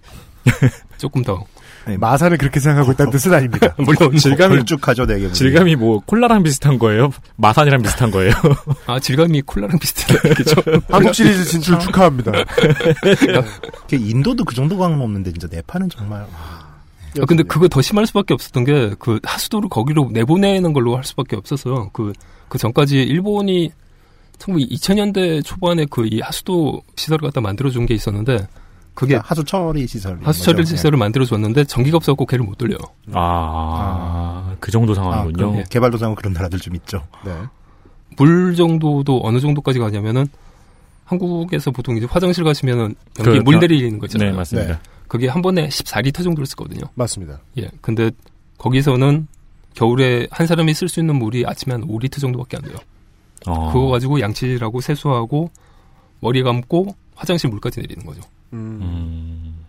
조금 더. 네, 마산을 그렇게 생각하고 있다는 뜻은 아닙니다. 물론 질감이 걸쭉하죠 되게. 물이. 질감이 뭐 콜라랑 비슷한 거예요? 마산이랑 비슷한 거예요? 아 질감이 콜라랑 비슷해요. 한국 시리즈 진출 축하합니다. 그 인도도 그 정도 강은 없는데 진짜 네팔은 정말 아, 아, 근데 그거 더 심할 수밖에 없었던 게 그 하수도를 거기로 내보내는 걸로 할 수밖에 없었어요. 그, 그 전까지 일본이 2000년대 초반에 그 이 하수도 시설을 갖다 만들어준 게 있었는데 그게 하수 처리 시설. 하수 처리 시설을 만들어 줬는데 전기가 없어갖고 걔를 못 돌려요. 아, 그 정도 상황이군요. 아, 그 개발도상은 그런 나라들 좀 있죠. 네. 물 정도도 어느 정도까지 가냐면은 한국에서 보통 이제 화장실 가시면은 연기 그, 물 내리는 거 있잖아요. 네, 맞습니다. 네. 그게 한 번에 14리터 정도를 쓰거든요. 맞습니다. 예. 근데 거기서는 겨울에 한 사람이 쓸 수 있는 물이 아침에 한 5리터 정도밖에 안 돼요. 어. 그거 가지고 양치질하고 세수하고 머리 감고 화장실 물까지 내리는 거죠. 음.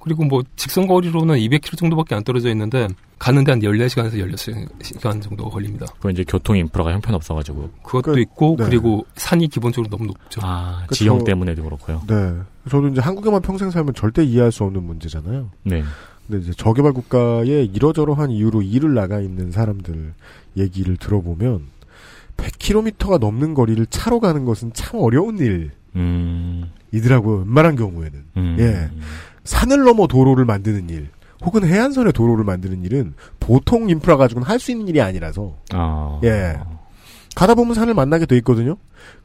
그리고 뭐 직선 거리로는 200km 정도밖에 안 떨어져 있는데 가는데 한 14시간에서 16시간 정도 걸립니다. 그 이제 교통 인프라가 형편없어 가지고. 그것도 그, 있고 네. 그리고 산이 기본적으로 너무 높죠. 아, 그쵸. 지형 때문에도 그렇고요. 네. 저도 이제 한국에만 평생 살면 절대 이해할 수 없는 문제잖아요. 네. 근데 이제 저개발 국가에 이러저러한 이유로 일을 나가 있는 사람들 얘기를 들어보면 100km가 넘는 거리를 차로 가는 것은 참 어려운 음. 일이더라고요. 웬만한 경우에는. 음. 예. 산을 넘어 도로를 만드는 일, 혹은 해안선에 도로를 만드는 일은 보통 인프라 가지고는 할 수 있는 일이 아니라서. 아. 예. 가다 보면 산을 만나게 돼 있거든요.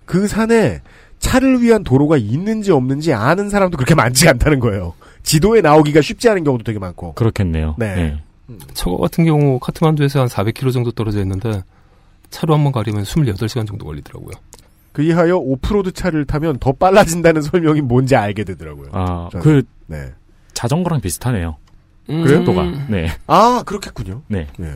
그 산에 차를 위한 도로가 있는지 없는지 아는 사람도 그렇게 많지 않다는 거예요. 지도에 나오기가 쉽지 않은 경우도 되게 많고. 그렇겠네요. 네. 저거 같은 경우 카트만두에서 한 400km 정도 떨어져 있는데 차로 한 번 가려면 28시간 정도 걸리더라고요. 그이하여 오프로드 차를 타면 더 빨라진다는 설명이 뭔지 알게 되더라고요. 아, 저는. 그 네. 자전거랑 비슷하네요. 그래요? 속도가. 네. 아, 그렇겠군요. 네. 네.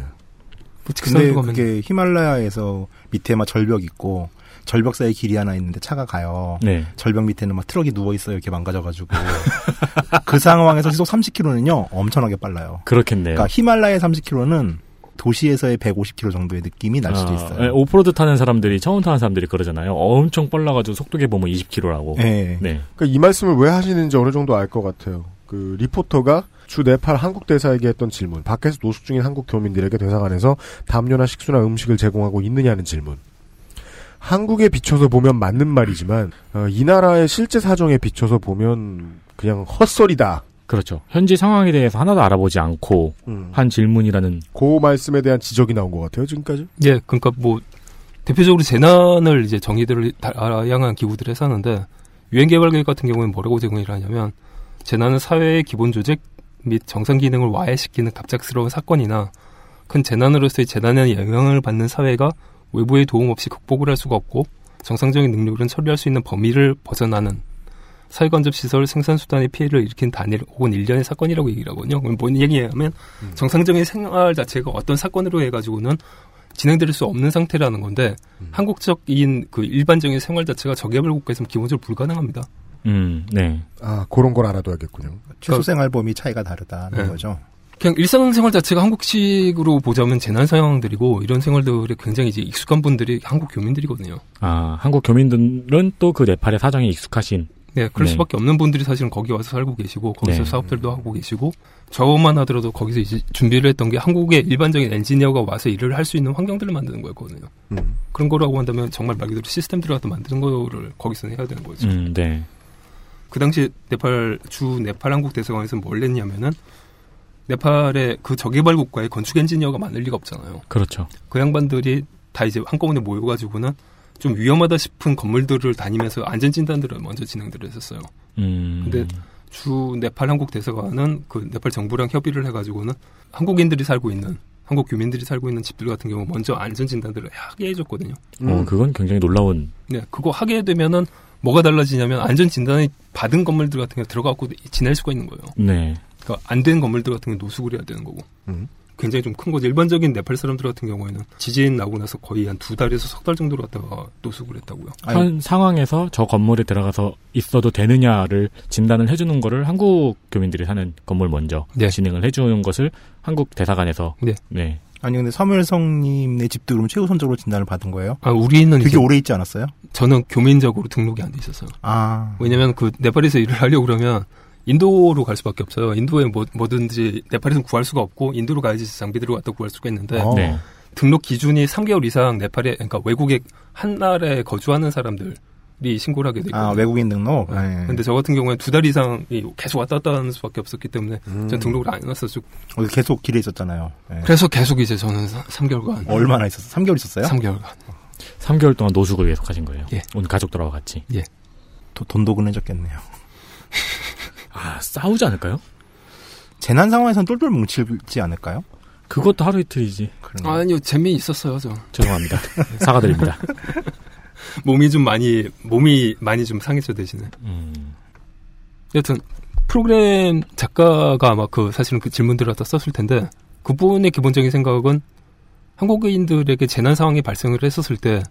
뭐 근데 그게 히말라야에서 밑에 막 절벽 있고 절벽 사이에 길이 하나 있는데 차가 가요. 네. 절벽 밑에는 막 트럭이 누워 있어요. 이렇게 망가져가지고 그 상황에서 시속 30km는요 엄청나게 빨라요. 그렇겠네요. 그러니까 히말라야 30km는 도시에서의 150km 정도의 느낌이 날 수도 아, 있어요. 네, 오프로드 타는 사람들이 처음 타는 사람들이 그러잖아요. 엄청 빨라가지고 속도계 보면 20km라고. 네. 네. 그러니까 이 말씀을 왜 하시는지 어느 정도 알 것 같아요. 그 리포터가 주 네팔 한국 대사에게 했던 질문, 밖에서 노숙 중인 한국 교민들에게 대사관에서 담요나 식수나 음식을 제공하고 있느냐는 질문. 한국에 비춰서 보면 맞는 말이지만 어, 이 나라의 실제 사정에 비춰서 보면 그냥 헛소리다. 그렇죠. 현지 상황에 대해서 하나도 알아보지 않고 음. 한 질문이라는 그 말씀에 대한 지적이 나온 것 같아요 지금까지. 예, 그러니까 뭐 대표적으로 재난을 이제 정의들을 다양한 기구들이 해서 하는데 유엔 개발 계획 같은 경우는 뭐라고 제공을 하냐면 재난은 사회의 기본 조직 및 정상 기능을 와해시키는 갑작스러운 사건이나 큰 재난으로서의 재난에 영향을 받는 사회가 외부의 도움 없이 극복을 할 수가 없고 정상적인 능력으로는 처리할 수 있는 범위를 벗어나는 사회간접 시설 생산 수단의 피해를 일으킨 단일 혹은 일련의 사건이라고 얘기를 하거든요. 그럼 뭔 얘기냐면 정상적인 생활 자체가 어떤 사건으로 해가지고는 진행될 수 없는 상태라는 건데 한국적인 그 일반적인 생활 자체가 저개발 국가에서는 기본적으로 불가능합니다. 음, 네. 아 그런 걸 알아둬야겠군요. 최소 생활 범위 차이가 다르다는 네. 거죠. 그냥 일상생활 자체가 한국식으로 보자면 재난 상황들이고 이런 생활들에 굉장히 이제 익숙한 분들이 한국 교민들이거든요. 아, 한국 교민들은 또 그 네팔의 사정에 익숙하신. 네, 그럴 네. 수밖에 없는 분들이 사실은 거기 와서 살고 계시고 거기서 네. 사업들도 하고 계시고 저만 하더라도 거기서 이제 준비를 했던 게 한국의 일반적인 엔지니어가 와서 일을 할 수 있는 환경들을 만드는 거였거든요. 음. 그런 거라고 한다면 정말 말 그대로 시스템들을 갖다 만드는 거를 거기서 해야 되는 거죠. 음, 네. 그 당시 네팔 주 네팔 한국 대사관에서는 뭘 했냐면은 네팔의 그 저개발 국가에 건축 엔지니어가 많을 리가 없잖아요. 그렇죠. 그 양반들이 다 이제 한꺼번에 모여가지고는 좀 위험하다 싶은 건물들을 다니면서 안전 진단들을 먼저 진행들을 했었어요. 음. 근데 주 네팔 한국 대사관은 그 네팔 정부랑 협의를 해가지고는 한국인들이 살고 있는 한국 교민들이 살고 있는 집들 같은 경우 먼저 안전 진단들을 하게 해줬거든요. 어, 그건 굉장히 놀라운. 네, 그거 하게 되면은 뭐가 달라지냐면 안전 진단이 받은 건물들 같은 게 들어가고 지낼 수가 있는 거예요. 네. 그러니까 안 된 건물들 같은 게 노숙을 해야 되는 거고. 음. 굉장히 좀 큰 거죠. 일반적인 네팔 사람들 같은 경우에는 지진 나고 나서 거의 한 두 달에서 석 달 정도로 갖다가 노숙을 했다고요. 현 상황에서 저 건물에 들어가서 있어도 되느냐를 진단을 해주는 거를 한국 교민들이 사는 건물 먼저 네. 진행을 해주는 것을 한국 대사관에서 네. 네. 아니 근데 서물성님네 집도 그럼 최우 선적으로 진단을 받은 거예요? 아, 우리는 되게 이제 오래 있지 않았어요? 저는 교민적으로 등록이 안 돼 있었어요. 아 왜냐면 그 네팔에서 일을 하려고 그러면 인도로 갈 수밖에 없어요. 인도에 뭐, 뭐든지 네팔에서 구할 수가 없고 인도로 가야지 장비들을 갖다 구할 수가 있는데 어. 네. 등록 기준이 3개월 이상 네팔에 그러니까 외국에 한 나라에 거주하는 사람들 신고를 하게 되고. 아, 외국인 등록? 네. 근데 저 같은 경우에 두 달 이상이 계속 왔다 갔다 하는 수밖에 없었기 때문에 음. 전 등록을 안 해놨었죠. 어, 계속 길에 있었잖아요. 네. 그래서 계속 이제 저는 3개월간. 얼마나 있었어요? 3개월 있었어요? 3개월간. 3개월 동안 노숙을 계속 하신 거예요. 예. 온 가족들하고 같이. 예. 도, 돈도 그내졌겠네요. 아, 싸우지 않을까요? 재난 상황에선 똘똘 뭉치지 않을까요? 그것도 하루 이틀이지. 아니요, 재미있었어요, 저. 죄송합니다. 사과드립니다. 몸이 좀 많이, 몸이 많이 좀 상했죠, 대신에. 음. 여튼, 프로그램 작가가 아마 그, 사실은 그 질문들을 갖다 썼을 텐데, 그분의 기본적인 생각은 한국인들에게 재난 상황이 발생을 했었을 때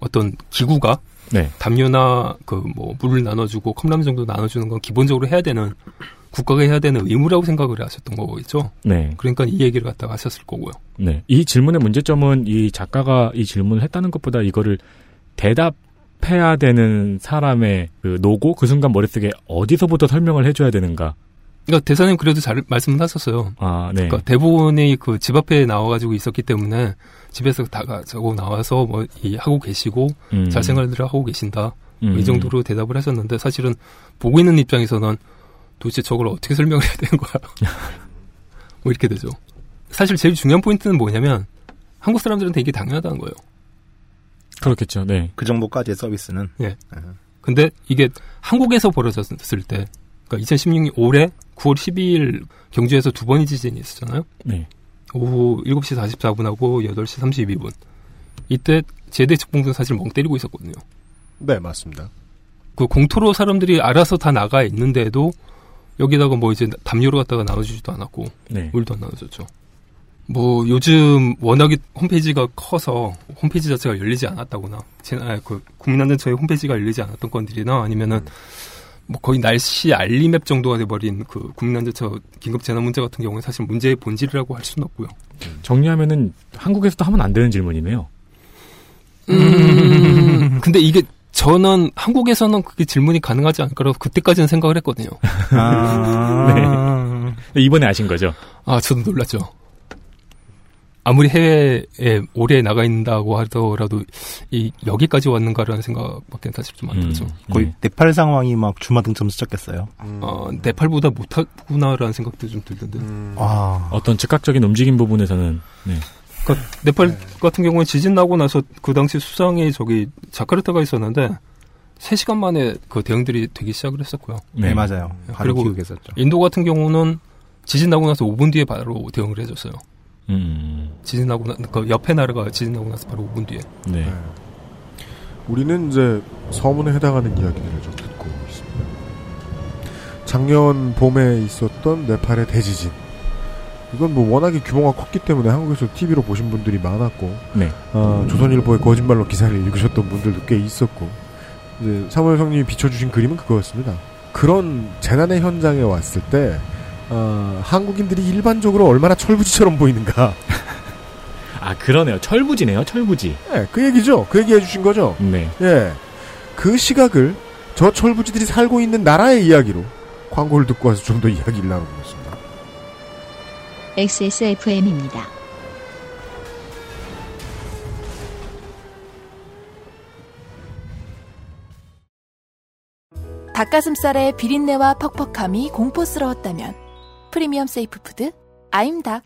어떤 기구가 네. 담요나 그 뭐 물을 나눠주고 컵라면 정도 나눠주는 건 기본적으로 해야 되는 국가가 해야 되는 의무라고 생각을 하셨던 거겠죠. 네. 그러니까 이 얘기를 갖다가 하셨을 거고요. 네. 이 질문의 문제점은 이 작가가 이 질문을 했다는 것보다 이거를 대답해야 되는 사람의 그 노고 그 순간 머릿속에 어디서부터 설명을 해줘야 되는가. 그러니까 대사님 그래도 잘 말씀을 하셨어요. 아, 네. 그러니까 대본이 그 집 앞에 나와가지고 있었기 때문에 집에서 다 가지고 나와서 뭐 이 하고 계시고 음. 잘 생활들을 하고 계신다. 뭐 음. 이 정도로 대답을 하셨는데 사실은 보고 있는 입장에서는 도대체 저걸 어떻게 설명을 해야 되는 거야. 뭐 이렇게 되죠. 사실 제일 중요한 포인트는 뭐냐면 한국 사람들한테 이게 당연하다는 거예요. 그렇겠죠. 네. 그 정도까지의 서비스는. 예. 근데 이게 한국에서 벌어졌을 때, 그러니까 2016년 올해 9월 12일 경주에서 두 번의 지진이 있었잖아요. 네. 오후 7시 44분하고 8시 32분. 이때 제대 측봉선 사실 멍 때리고 있었거든요. 네, 맞습니다. 그 공토로 사람들이 알아서 다 나가 있는데도 여기다가 뭐 이제 담요를 갖다가 나눠주지도 않았고 네. 물도 안 나눠줬죠. 뭐 요즘 워낙에 홈페이지가 커서 홈페이지 자체가 열리지 않았다거나 제- 아, 그 국민안전처의 홈페이지가 열리지 않았던 건들이나 아니면은 뭐 거의 날씨 알림 앱 정도가 돼버린 그 국민안전처 긴급 재난 문제 같은 경우는 사실 문제의 본질이라고 할 수는 없고요. 정리하면은 한국에서도 하면 안 되는 질문이네요. 음, 근데 이게 저는 한국에서는 그게 질문이 가능하지 않을 거라고 그때까지는 생각을 했거든요. 아. 네. 이번에 아신 거죠? 아, 저도 놀랐죠. 아무리 해외에 오래 나가 있다고 하더라도 이 여기까지 왔는가라는 생각밖에 사실 좀 안 들죠. 거의 네팔 상황이 막 주마등처럼 스쳤겠어요. 어, 네팔보다 못하구나라는 생각도 좀 들던데. 아. 어떤 즉각적인 움직임 부분에서는 네. 그러니까 네팔 같은 경우에 지진 나고 나서 그 당시 수상이 저기 자카르타가 있었는데 3시간 만에 그 대응들이 되기 시작을 했었고요. 네, 맞아요. 바로 그리고. 인도 같은 경우는 지진 나고 나서 5분 뒤에 바로 대응을 해줬어요. 음. 지진 나고 나, 그 옆에 나라가 지진 나고 나서 바로 5분 뒤에. 네. 우리는 이제 서문에 해당하는 이야기들을 좀 듣고 있습니다. 작년 봄에 있었던 네팔의 대지진. 이건 뭐 워낙에 규모가 컸기 때문에 한국에서 TV로 보신 분들이 많았고, 네. 아, 조선일보의 거짓말로 기사를 읽으셨던 분들도 꽤 있었고, 이제 사무엘 성님이 비춰주신 그림은 그거였습니다. 그런 재난의 현장에 왔을 때, 아, 한국인들이 일반적으로 얼마나 철부지처럼 보이는가. 아, 그러네요. 철부지네요. 철부지. 예, 그 얘기죠. 그 얘기 해 주신 거죠. 네. 예. 그 시각을 저 철부지들이 살고 있는 나라의 이야기로 광고를 듣고 와서 좀 더 이야기를 나눠보겠습니다. XSFM입니다. 닭가슴살의 비린내와 퍽퍽함이 공포스러웠다면 프리미엄 safe food 아임닭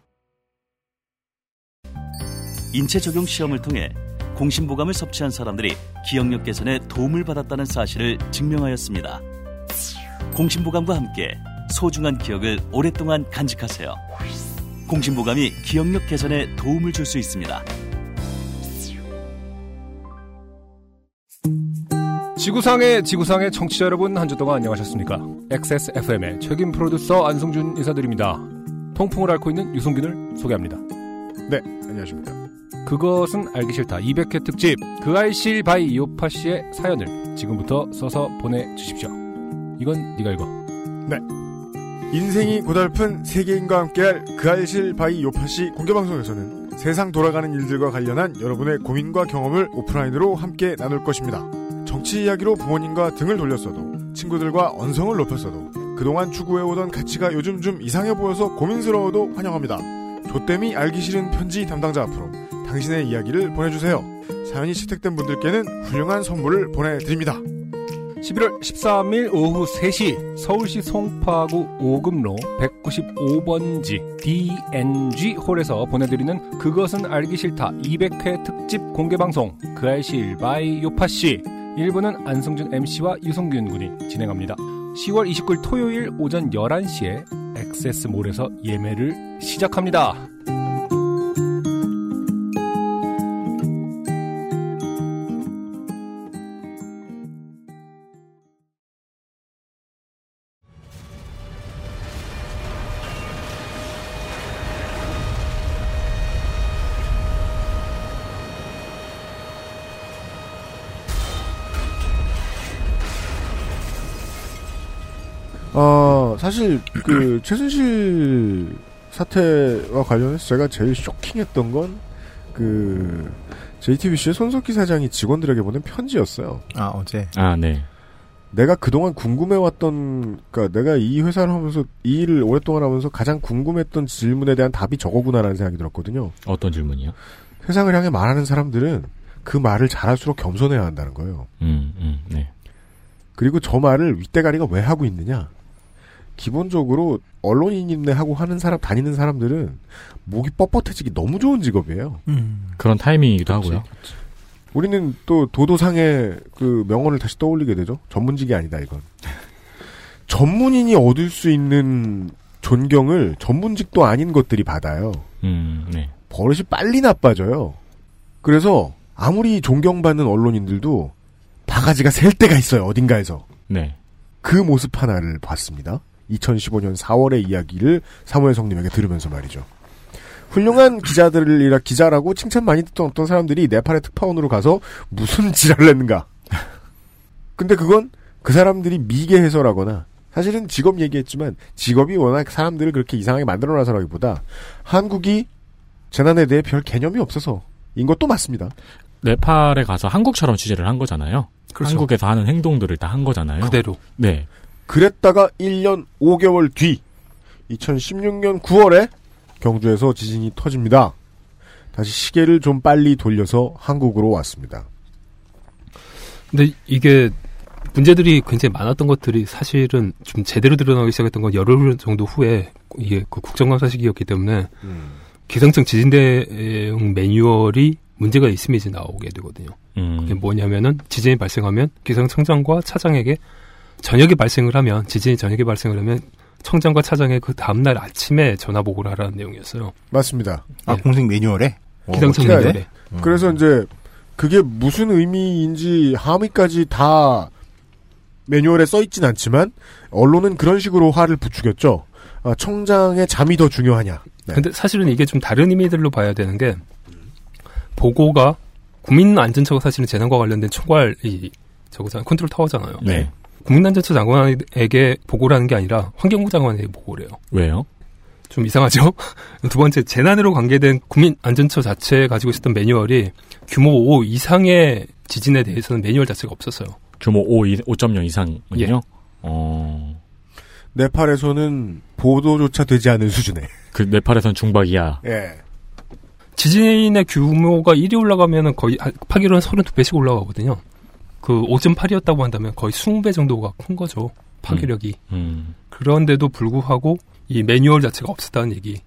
인체 적용 시험을 통해 공심보감을 섭취한 사람들이 기억력 개선에 도움을 받았다는 사실을 증명하였습니다. 공심보감과 함께 소중한 기억을 오랫동안 간직하세요. 공심보감이 기억력 개선에 도움을 줄 수 있습니다. 지구상의 지구상의 청취자 여러분 한 주 동안 안녕하셨습니까? XSFM의 책임 프로듀서 안승준 인사드립니다. 통풍을 앓고 있는 유승균을 소개합니다. 네, 안녕하십니까. 그것은 알기 싫다 200회 특집 그알싫 by 요파 씨의 사연을 지금부터 써서 보내주십시오. 이건 네가 읽어. 네. 인생이 고달픈 세계인과 함께할 그알싫 by 요파씨 공개방송에서는 세상 돌아가는 일들과 관련한 여러분의 고민과 경험을 오프라인으로 함께 나눌 것입니다. 정치 이야기로 부모님과 등을 돌렸어도 친구들과 언성을 높였어도 그동안 추구해오던 가치가 요즘 좀 이상해 보여서 고민스러워도 환영합니다. 조땜이 알기 싫은 편지 담당자 앞으로 당신의 이야기를 보내주세요. 사연이 채택된 분들께는 훌륭한 선물을 보내드립니다. 11월 13일 오후 3시 서울시 송파구 오금로 195번지 DNG 홀에서 보내드리는 그것은 알기 싫다 200회 특집 공개방송 그알싫 by 요파씨 1부는 안승준 MC와 유성균 군이 진행합니다. 10월 29일 토요일 오전 11시에 엑세스몰에서 예매를 시작합니다. 사실, 그, 최순실 사태와 관련해서 제가 제일 쇼킹했던 건, 그, JTBC의 손석희 사장이 직원들에게 보낸 편지였어요. 아, 어제. 아, 네. 내가 그동안 궁금해왔던, 그니까 내가 이 회사를 하면서, 이 일을 오랫동안 하면서 가장 궁금했던 질문에 대한 답이 저거구나라는 생각이 들었거든요. 어떤 질문이요? 세상을 향해 말하는 사람들은 그 말을 잘할수록 겸손해야 한다는 거예요. 음, 음, 네. 그리고 저 말을 윗대가리가 왜 하고 있느냐? 기본적으로 언론인인데 하고 하는 사람 다니는 사람들은 목이 뻣뻣해지기 너무 좋은 직업이에요. 그런 타이밍이기도 하고요. 우리는 또 도도상의 그 명언을 다시 떠올리게 되죠. 전문직이 아니다 이건. 전문인이 얻을 수 있는 존경을 전문직도 아닌 것들이 받아요. 음, 네. 버릇이 빨리 나빠져요. 그래서 아무리 존경받는 언론인들도 바가지가 셀 때가 있어요. 어딘가에서. 네. 그 모습 하나를 봤습니다. 2015년 4월의 이야기를 사무엘 성님에게 들으면서 말이죠. 훌륭한 기자들이라 기자라고 칭찬 많이 듣던 어떤 사람들이 네팔의 특파원으로 가서 무슨 지랄을 했는가. 근데 그건 그 사람들이 미개 해설하거나 사실은 직업 얘기했지만 직업이 워낙 사람들을 그렇게 이상하게 만들어놔서라기보다 한국이 재난에 대해 별 개념이 없어서 인 것도 맞습니다. 네팔에 가서 한국처럼 취재를 한 거잖아요. 그렇죠. 한국에서 하는 행동들을 다 한 거잖아요. 그대로. 네. 그랬다가 1년 5개월 뒤 2016년 9월에 경주에서 지진이 터집니다. 다시 시계를 좀 빨리 돌려서 한국으로 왔습니다. 근데 이게 문제들이 굉장히 많았던 것들이 사실은 좀 제대로 드러나기 시작했던 건 열흘 정도 후에 이게 그 국정감사 시기였기 때문에 기상청 지진 대응 매뉴얼이 문제가 있음이 이제 나오게 되거든요. 음. 그게 뭐냐면은 지진이 발생하면 기상청장과 차장에게 저녁에 발생을 하면 지진이 저녁에 발생을 하면 청장과 차장의 그 다음날 아침에 전화 보고를 하라는 내용이었어요. 맞습니다. 아, 공식 매뉴얼에? 기상청 어떻게 매뉴얼에. 하네? 그래서 이제 그게 무슨 의미인지 함의까지 다 매뉴얼에 써 있진 않지만 언론은 그런 식으로 화를 부추겼죠. 아, 청장의 잠이 더 중요하냐. 네. 근데 사실은 이게 좀 다른 의미들로 봐야 되는 게 보고가 국민안전처가 사실은 재난과 관련된 총괄 이 저거잖아요. 컨트롤 타워잖아요. 네. 국민안전처 장관에게 보고를 하는 게 아니라 환경부 장관에게 보고를 해요. 왜요? 좀 이상하죠? 두 번째, 재난으로 관계된 국민안전처 자체에 가지고 있었던 매뉴얼이 규모 5 이상의 지진에 대해서는 매뉴얼 자체가 없었어요. 규모 5, 5.0 이상은요? 예. 어, 네팔에서는 보도조차 되지 않을 수준에. 그 네팔에선 중박이야. 예. 지진의 규모가 1이 올라가면 거의 아, 파기로는 32배씩 올라가거든요. 그 5.8이었다고 한다면 거의 20배 정도가 큰 거죠. 파괴력이. 음. 그런데도 불구하고 이 매뉴얼 자체가 없었다는 얘기.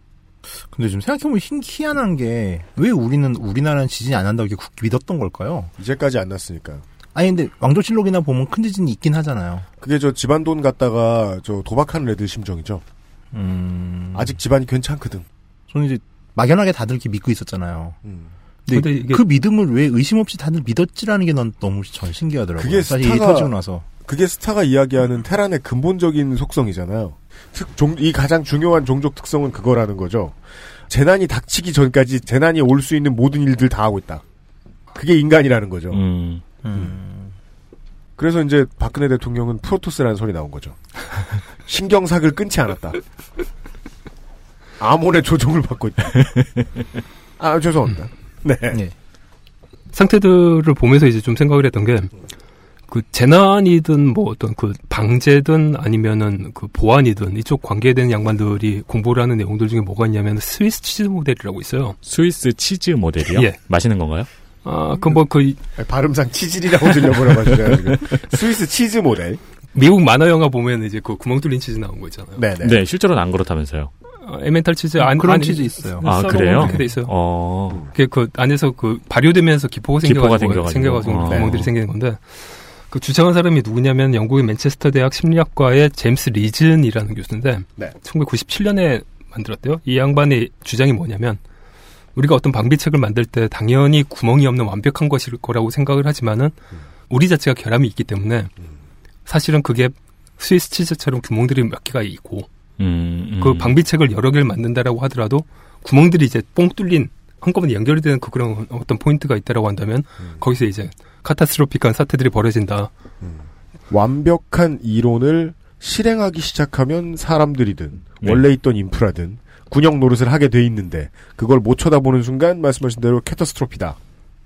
근데 좀 생각해보면 희, 희한한 게, 왜 우리는, 우리나라는 지진이 안 난다고 이렇게 굳게 믿었던 걸까요? 이제까지 안 났으니까요. 아니, 근데 왕조실록이나 보면 큰 지진이 있긴 하잖아요. 그게 저 집안 돈 갖다가 저 도박하는 애들 심정이죠. 음. 아직 집안이 괜찮거든. 저는 이제 막연하게 다들 이렇게 믿고 있었잖아요. 음. 근데, 근데 이게- 그 믿음을 왜 의심 없이 다들 믿었지라는 게 난 너무 전 신기하더라고요. 그게 스타가- 터지고 나서. 그게 스타가 이야기하는 테란의 근본적인 속성이잖아요. 특- 종- 이 가장 중요한 종족 특성은 그거라는 거죠. 재난이 닥치기 전까지 재난이 올 수 있는 모든 일들 다 하고 있다. 그게 인간이라는 거죠. 음. 그래서 이제 박근혜 대통령은 프로토스라는 소리 나온 거죠. 신경삭을 끊지 않았다. 아몬의 조종을 받고 있다. 아 죄송합니다. 네. 상태들을 보면서 이제 좀 생각을 했던 게, 그 재난이든 뭐 어떤 그 방제든 아니면은 그 보안이든 이쪽 관계된 양반들이 공부를 하는 내용들 중에 뭐가 있냐면 스위스 치즈 모델이라고 있어요. 스위스 치즈 모델이요? 예. 맛있는 건가요? 아, 그, 뭐, 그, 발음상 치질이라고 들려보라고 하시네요, 지금. 스위스 치즈 모델. 미국 만화 영화 보면 이제 그 구멍 뚫린 치즈 나온 거 있잖아요. 네네. 네, 실제로는 안 그렇다면서요. 어, 에멘탈 치즈 안 그런 안에 치즈 있어요. 아, 그래요? 그렇게 돼 있어요. 어. 그게 그 안에서 그 발효되면서 기포가 기포가 생겨가지고 생겨가지고. 생겨가지고 어. 구멍들이 생기는 건데 그 주장한 사람이 누구냐면 영국의 맨체스터 대학 심리학과의 제임스 리즌이라는 교수인데 네. 1997년에 만들었대요. 이 양반의 주장이 뭐냐면 우리가 어떤 방비책을 만들 때 당연히 구멍이 없는 완벽한 것일 거라고 생각을 하지만은 우리 자체가 결함이 있기 때문에 사실은 그게 스위스 치즈처럼 구멍들이 몇 개가 있고 음, 음. 그 방비책을 여러 개를 만든다라고 하더라도 구멍들이 이제 뽕 뚫린 한꺼번에 연결이 되는 그 그런 어떤 포인트가 있다라고 한다면 거기서 이제 catastrophic한 사태들이 벌어진다. 완벽한 이론을 실행하기 시작하면 사람들이든 네. 원래 있던 인프라든 구멍 노릇을 하게 돼 있는데 그걸 못 쳐다보는 순간 말씀하신 대로 catastrophe다.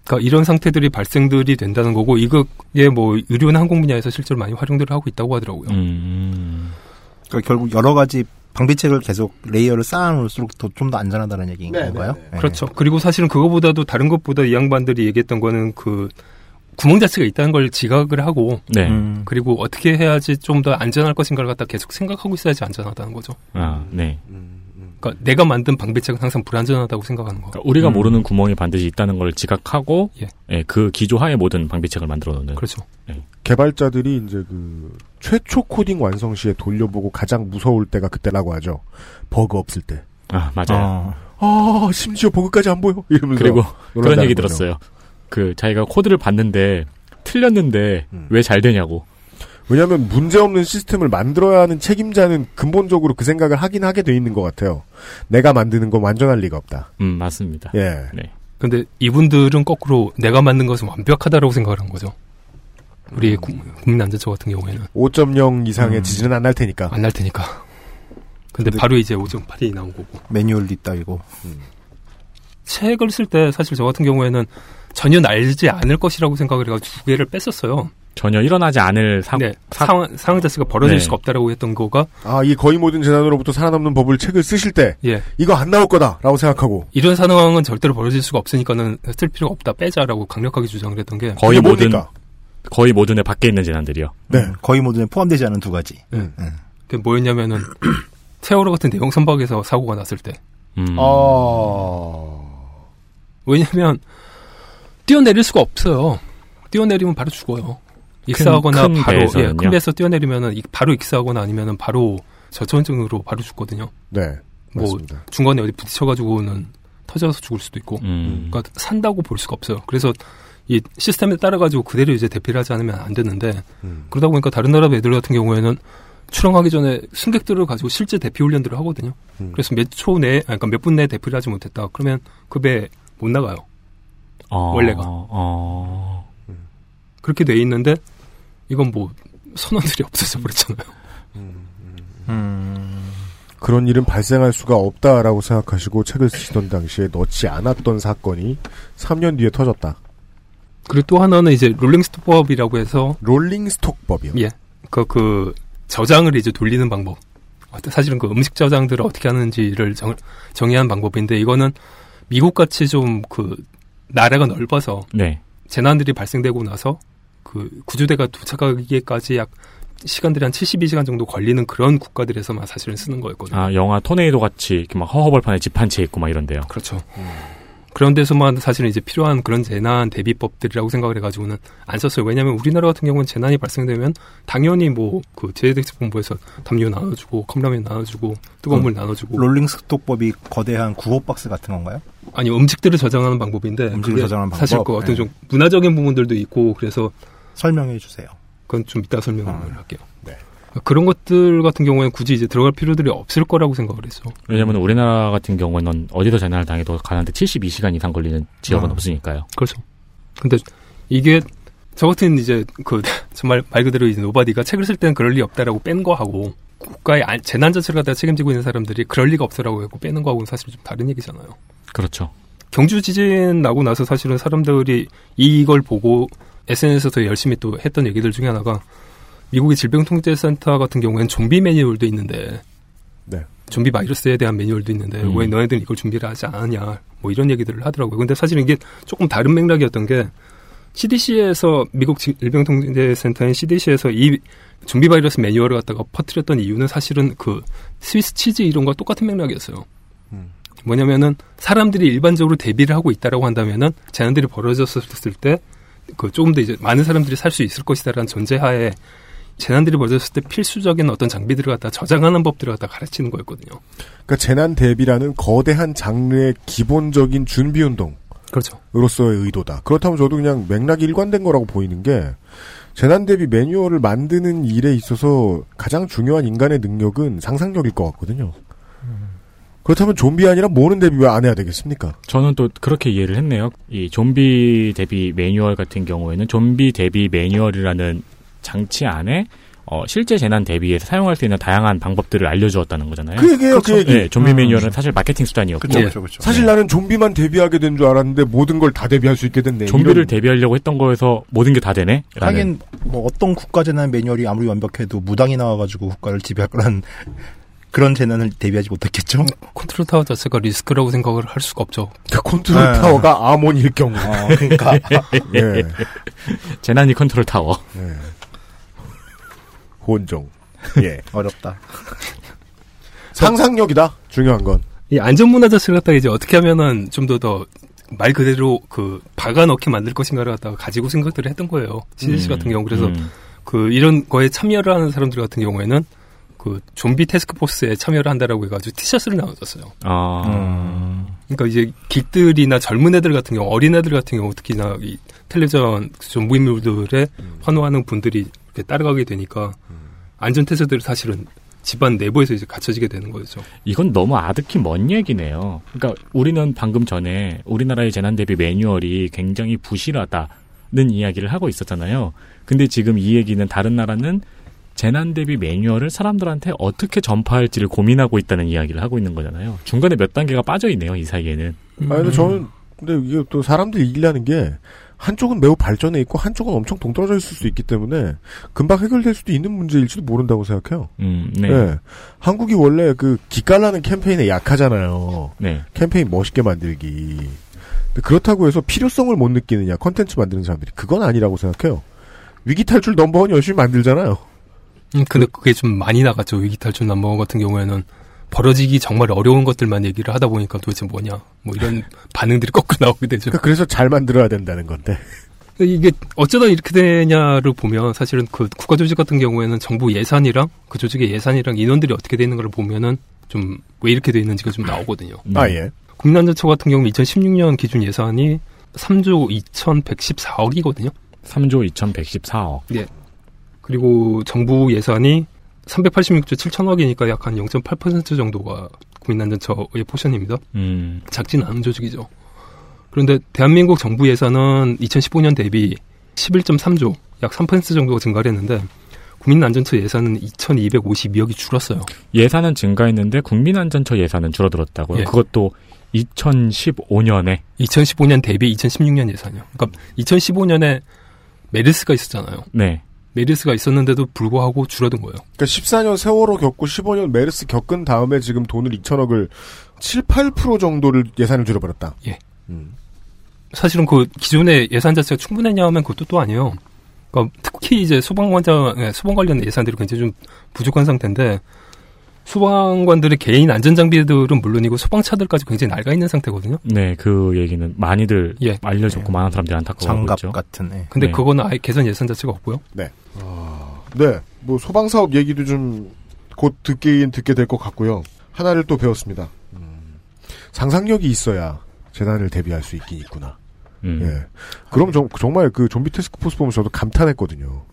그러니까 이런 상태들이 발생들이 된다는 거고 이거에 뭐 의료나 항공 분야에서 실제로 많이 활용들을 하고 있다고 하더라고요. 음. 그러니까 결국 여러 가지 방비책을 계속 layer를 쌓아놓을수록 좀더 안전하다는 얘기인 네, 건가요? 네, 네. 그렇죠. 그리고 사실은 그거보다도 다른 것보다 이 양반들이 얘기했던 거는 그 구멍 자체가 있다는 걸 지각을 하고 네. 음. 그리고 어떻게 해야지 좀 더 안전할 것인가를 갖다 계속 생각하고 있어야지 안전하다는 거죠. 아, 네. 그러니까 내가 만든 방배책은 항상 불안전하다고 생각하는 거. 그러니까 우리가 음. 모르는 구멍이 반드시 있다는 걸 지각하고 예. 예, 그 기조하에 모든 방비책을 만들어 놓는. 그렇죠. 개발자들이 이제 그 최초 코딩 완성 시에 돌려보고 가장 무서울 때가 그때라고 하죠. 버그 없을 때. 아, 맞아요. 아, 심지어 버그까지 안 보여. 이러면서 그리고 그런 얘기 거죠. 들었어요. 그 자기가 코드를 봤는데 틀렸는데 음. 왜잘 되냐고. 왜냐하면 문제 없는 시스템을 만들어야 하는 책임자는 근본적으로 그 생각을 하긴 하게 돼 있는 것 같아요. 내가 만드는 건 완전할 리가 없다. 음, 맞습니다. 예. 네. 근데 이분들은 거꾸로 내가 만든 것은 완벽하다라고 생각을 한 거죠. 우리 국- 국민안전처 같은 경우에는 5.0 이상의 음. 지진은 안 날 테니까. 안 날 테니까. 근데, 바로 이제 5.8이 나온 거고. 매뉴얼도 있다 이거. 책을 쓸 때 사실 저 같은 경우에는 전혀 날지 않을 것이라고 생각을 해가지고 두 개를 뺐었어요. 전혀 일어나지 않을 사, 네, 사- 상황, 상황 자체가 벌어질 네. 수가 없다라고 했던 거가 아, 이 거의 모든 재난으로부터 살아남는 법을 책을 쓰실 때 예. 이거 안 나올 거다라고 생각하고 이런 상황은 절대로 벌어질 수가 없으니까는 쓸 필요가 없다 빼자라고 강력하게 주장을 했던 게 거의 모든 뭡니까? 거의 모든에 밖에 있는 재난들이요. 네. 음, 거의 모든 포함되지 않은 두 가지. 네. 그게 뭐였냐면은 세월호 같은 대형 선박에서 사고가 났을 때 음. 아. 왜냐면 뛰어내릴 수가 없어요. 뛰어내리면 바로 죽어요. 익사하거나 큰 바로 배에서는요? 예, 큰 배에서 뛰어내리면은 이- 바로 익사하거나 아니면은 바로 저체온증으로 바로 죽거든요. 네. 뭐 맞습니다. 중간에 어디 부딪혀가지고는 터져서 죽을 수도 있고. 음. 그러니까 산다고 볼 수가 없어요. 그래서 이 시스템에 따라가지고 그대로 이제 대피를 하지 않으면 안 되는데 음. 그러다 보니까 다른 나라 애들 같은 경우에는 출항하기 전에 승객들을 가지고 실제 대피 훈련들을 하거든요. 음. 그래서 몇 초 내에, 아니, 그러니까 몇 분 내에 대피를 하지 못했다. 그러면 그 배 못 나가요. 어, 원래가. 어. 그렇게 돼 있는데 이건 뭐 선원들이 없어져 버렸잖아요. 그런 일은 발생할 수가 없다라고 생각하시고 책을 쓰시던 당시에 넣지 않았던 사건이 3년 뒤에 터졌다. 그리고 또 하나는 이제 롤링스톱법이라고 해서 롤링스톡법이요. 예, 그, 그 저장을 이제 돌리는 방법. 사실은 그 음식 저장들을 어떻게 하는지를 정, 정의한 방법인데 이거는 미국 같이 좀 그 나라가 넓어서 네. 재난들이 발생되고 나서 그 구조대가 도착하기까지 약 시간들이 한 72시간 정도 걸리는 그런 국가들에서만 사실은 쓰는 거였거든요. 아, 영화 토네이도 같이 이렇게 막 허허벌판에 집 한 채 있고 막 이런데요. 그렇죠. 그런 데서만 사실은 이제 필요한 그런 재난 대비법들이라고 생각을 해가지고는 안 썼어요. 왜냐하면 우리나라 같은 경우는 재난이 발생되면 당연히 뭐 그 재해대책본부에서 담요 나눠주고 컵라면 나눠주고 뜨거운 물 나눠주고 롤링스톡법이 거대한 구호 박스 같은 건가요? 아니 음식들을 저장하는 방법인데 음식을 저장하는 사실 방법? 그 어떤 네. 좀 문화적인 부분들도 있고 그래서 설명해 주세요. 그건 좀 이따 설명을 할게요. 네. 그런 것들 같은 경우에는 굳이 이제 들어갈 필요들이 없을 거라고 생각을 했어. 왜냐면 우리나라 같은 경우에는 어디서 재난을 당해도 가는데 72시간 이상 걸리는 지역은 아. 없으니까요. 그렇죠. 근데 이게 저 같은 이제 그 정말 말 그대로 이제 nobody가 책을 쓸 때는 그럴 리 없다라고 뺀 거하고 국가의 안- 재난 자체를 갖다 책임지고 있는 사람들이 그럴 리가 없어라고 하고 빼는 거하고는 사실 좀 다른 얘기잖아요. 그렇죠. 경주 지진 나고 나서 사실은 사람들이 이걸 보고 SNS에서 열심히 또 했던 얘기들 중에 하나가 미국의 질병통제센터 같은 경우에는 좀비 매뉴얼도 있는데 네. 좀비 바이러스에 대한 매뉴얼도 있는데 음. 왜 너네들은 이걸 준비를 하지 않았냐 뭐 이런 얘기들을 하더라고요. 근데 사실은 이게 조금 다른 맥락이었던 게 CDC에서 미국 질병통제센터인 CDC에서 이 좀비 바이러스 매뉴얼을 갖다가 퍼뜨렸던 이유는 사실은 그 스위스 치즈 이론과 똑같은 맥락이었어요. 뭐냐면은 사람들이 일반적으로 대비를 하고 있다라고 한다면은 재난들이 벌어졌을 때 그 조금 더 이제 많은 사람들이 살 수 있을 것이다라는 전제하에 재난들이 벌어졌을 때 필수적인 어떤 장비들을 갖다 저장하는 법들을 갖다 가르치는 거였거든요. 그러니까 재난 대비라는 거대한 장르의 기본적인 준비 운동. 그렇죠. 으로서의 의도다. 그렇다면 저도 그냥 맥락이 일관된 거라고 보이는 게 재난 대비 매뉴얼을 만드는 일에 있어서 가장 중요한 인간의 능력은 상상력일 것 같거든요. 그렇다면 좀비 아니라 뭐는 대비 왜 안 해야 되겠습니까? 저는 또 그렇게 이해를 했네요. 이 좀비 대비 매뉴얼 같은 경우에는 좀비 대비 매뉴얼이라는 장치 안에 어, 실제 재난 대비에서 사용할 수 있는 다양한 방법들을 알려주었다는 거잖아요. 그 얘기예요, 그 얘기. 네, 좀비 음. 매뉴얼은 사실 마케팅 수단이었고. 사실 나는 좀비만 대비하게 된 줄 알았는데 모든 걸 다 대비할 수 있게 됐네. 좀비를 이런- 대비하려고 했던 거에서 모든 게 다 되네? 하긴 뭐 어떤 국가 재난 매뉴얼이 아무리 완벽해도 무당이 나와가지고 국가를 지배할 거란 그런 재난을 대비하지 못했겠죠. 컨트롤 타워 자체가 리스크라고 생각을 할 수가 없죠. 컨트롤 네. 타워가 아몬일 경우. 그러니까. 예. 재난이 컨트롤 타워. 예. 혼종. 예. 어렵다. 상상력이다. 중요한 건. 이 안전문화 자체를 갖다가 이제 어떻게 하면은 좀 더 더 말 그대로 그 박아 넣게 만들 것인가를 갖다가 가지고 생각들을 했던 거예요. CDC 음, 같은 경우 그래서 음. 그 이런 거에 참여를 하는 사람들 같은 경우에는 그 좀비 테스크 포스에 참여를 한다라고 해가지고 티셔츠를 나눠줬어요. 아. 그러니까 이제 깃들이나 젊은 애들 같은 경우, 어린 애들 같은 경우 특히나 이 텔레비전 좀비물들에 환호하는 분들이 이렇게 따라가게 되니까 안전 태세들을 사실은 집안 내부에서 이제 갖춰지게 되는 거죠. 이건 너무 아득히 먼 얘기네요. 그러니까 우리는 방금 전에 우리나라의 재난 대비 매뉴얼이 굉장히 부실하다는 이야기를 하고 있었잖아요. 근데 지금 이 얘기는 다른 나라는 재난 대비 매뉴얼을 사람들한테 어떻게 전파할지를 고민하고 있다는 이야기를 하고 있는 거잖아요. 중간에 몇 단계가 빠져 있네요, 이 사이에는. 아니, 근데 저는, 근데 이게 또 사람들이 일하는 게, 한쪽은 매우 발전해 있고, 한쪽은 엄청 동떨어져 있을 수 있기 때문에, 금방 해결될 수도 있는 문제일지도 모른다고 생각해요. 음, 네. 예. 한국이 원래 그, 기깔나는 캠페인에 약하잖아요. 네. 캠페인 멋있게 만들기. 그렇다고 해서 필요성을 못 느끼느냐, 컨텐츠 만드는 사람들이. 그건 아니라고 생각해요. 위기 탈출 넘버원 열심히 만들잖아요. 음, 근데 그게 좀 많이 나갔죠. 위기탈출 넘버원 같은 경우에는 벌어지기 정말 어려운 것들만 얘기를 하다 보니까 도대체 뭐냐. 뭐 이런 반응들이 거꾸로 나오게 되죠. 그러니까 그래서 잘 만들어야 된다는 건데. 이게 어쩌다 이렇게 되냐를 보면 사실은 그 국가 조직 같은 경우에는 정부 예산이랑 그 조직의 예산이랑 인원들이 어떻게 되는 걸 보면은 좀 왜 이렇게 돼 있는지가 좀 나오거든요. 아, 예. 국민안전처 같은 경우 2016년 기준 예산이 3조 2,114억이거든요. 3조 2,114억. 예. 그리고 정부 예산이 386조 7천억이니까 약 한 0.8% 정도가 국민안전처의 포션입니다. 음. 작진 않은 조직이죠. 그런데 대한민국 정부 예산은 2015년 대비 11.3조, 약 3% 정도가 증가를 했는데 국민안전처 예산은 2,252억이 줄었어요. 예산은 증가했는데 국민안전처 예산은 줄어들었다고요. 예. 그것도 2015년에 2015년 대비 2016년 예산이요. 그러니까 2015년에 메르스가 있었잖아요. 네. 메르스가 있었는데도 불구하고 줄어든 거예요. 그러니까 14년 세월호 겪고 15년 메르스 겪은 다음에 지금 돈을 2천억을 7, 8% 정도를 예산을 줄여버렸다. 예. 음. 사실은 그 기존의 예산 자체가 충분했냐 하면 그것도 또 아니에요. 그러니까 특히 이제 소방관자, 예, 소방 관련 예산들이 굉장히 좀 부족한 상태인데 소방관들의 개인 안전 장비들은 물론이고 소방차들까지 굉장히 낡아 있는 상태거든요. 네, 그 얘기는 많이들 예. 알려졌고 많은 사람들이 안타까워하고 장갑 있죠. 같은. 예. 근데 네. 그거는 아예 개선 예산 자체가 없고요. 네. 네. 뭐 소방사업 얘기도 좀 곧 듣긴 듣게 될 것 같고요. 하나를 또 배웠습니다. 음, 상상력이 있어야 재난을 대비할 수 있긴 있구나. 음. 예. 그럼 정, 정말 그 좀비 테스크포스 보면서 저도 감탄했거든요.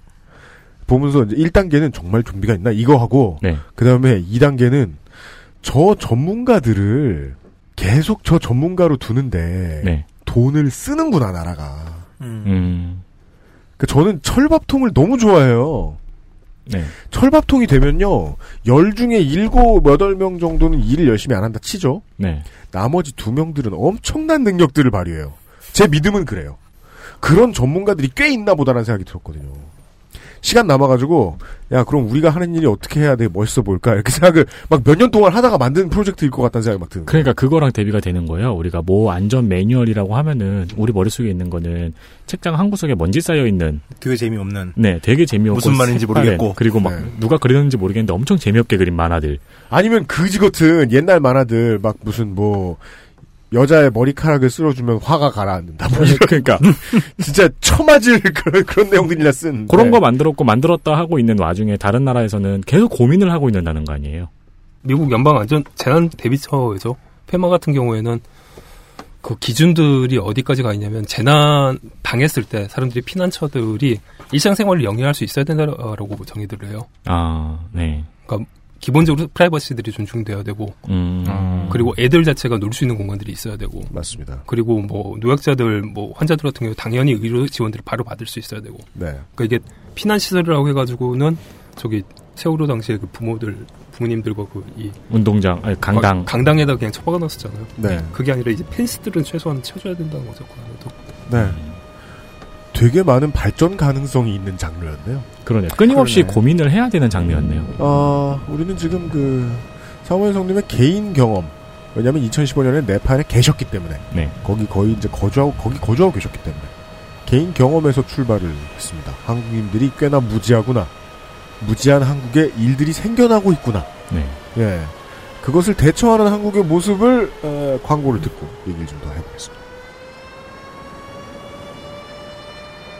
보면서 이제 1단계는 정말 좀비가 있나 이거 하고 네. 그다음에 2단계는 저 전문가들을 계속 저 전문가로 두는데 네. 돈을 쓰는구나 나라가. 음. 그 저는 철밥통을 너무 좋아해요. 네. 철밥통이 되면요. 열 중에 일곱, 여덟 명 정도는 일을 열심히 안 한다 치죠. 네. 나머지 두 명들은 엄청난 능력들을 발휘해요. 제 믿음은 그래요. 그런 전문가들이 꽤 있나 보다라는 생각이 들었거든요. 시간 남아가지고 야 그럼 우리가 하는 일이 어떻게 해야 돼 멋있어 보일까 이렇게 생각을 막 몇 년 동안 하다가 만든 프로젝트일 것 같다는 생각이 막 드는 거예요. 그러니까 그거랑 대비가 되는 거예요. 우리가 뭐 안전 매뉴얼이라고 하면은 우리 머릿속에 있는 거는 책장 한 구석에 먼지 쌓여 있는 되게 재미없는. 네, 되게 재미없고 무슨 말인지 모르겠고. 그리고 막 네. 누가 그렸는지 모르겠는데 엄청 재미없게 그린 만화들. 아니면 그지 같은 옛날 만화들 막 무슨 뭐 여자의 머리카락을 쓸어주면 화가 가라앉는다. 뭐 이런 그러니까 진짜 처맞을 그런 그런 내용들이나 쓴 그런 네. 거 만들었고 만들었다 하고 있는 와중에 다른 나라에서는 계속 고민을 하고 있는다는 거 아니에요. 미국 연방 안전 재난 대비처에서 페마 같은 경우에는 그 기준들이 어디까지 가 있냐면 재난 당했을 때 사람들이 피난처들이 일상생활을 영위할 수 있어야 된다라고 정의를 해요. 아, 네. 그러니까 기본적으로 프라이버시들이 존중돼야 되고 음. 그리고 애들 자체가 놀 수 있는 공간들이 있어야 되고 맞습니다. 그리고 뭐 노약자들 뭐 환자들 같은 경우 당연히 의료 지원들을 바로 받을 수 있어야 되고 네. 그러니까 이게 피난 시설이라고 해가지고는 저기 세월호 당시에 그 부모들 부모님들과 그이 운동장, 아니, 강당. 강당에다 그냥 처박아 놨었잖아요. 네. 그게 아니라 이제 펜스들은 최소한 쳐줘야 된다는 거죠. 그 안에도. 네. 되게 많은 발전 가능성이 있는 장르였네요. 그러네요. 끊임없이 그러네. 고민을 해야 되는 장르였네요. 어, 우리는 지금 그 사무엘 성님의 개인 경험. 왜냐하면 2015년에 네팔에 계셨기 때문에 네. 거기 거의 이제 거주하고 거기 거주하고 계셨기 때문에 개인 경험에서 출발을 했습니다. 한국인들이 꽤나 무지하구나. 무지한 한국에 일들이 생겨나고 있구나. 네. 예. 그것을 대처하는 한국의 모습을 에, 광고를 듣고 얘기를 좀 더 해보겠습니다.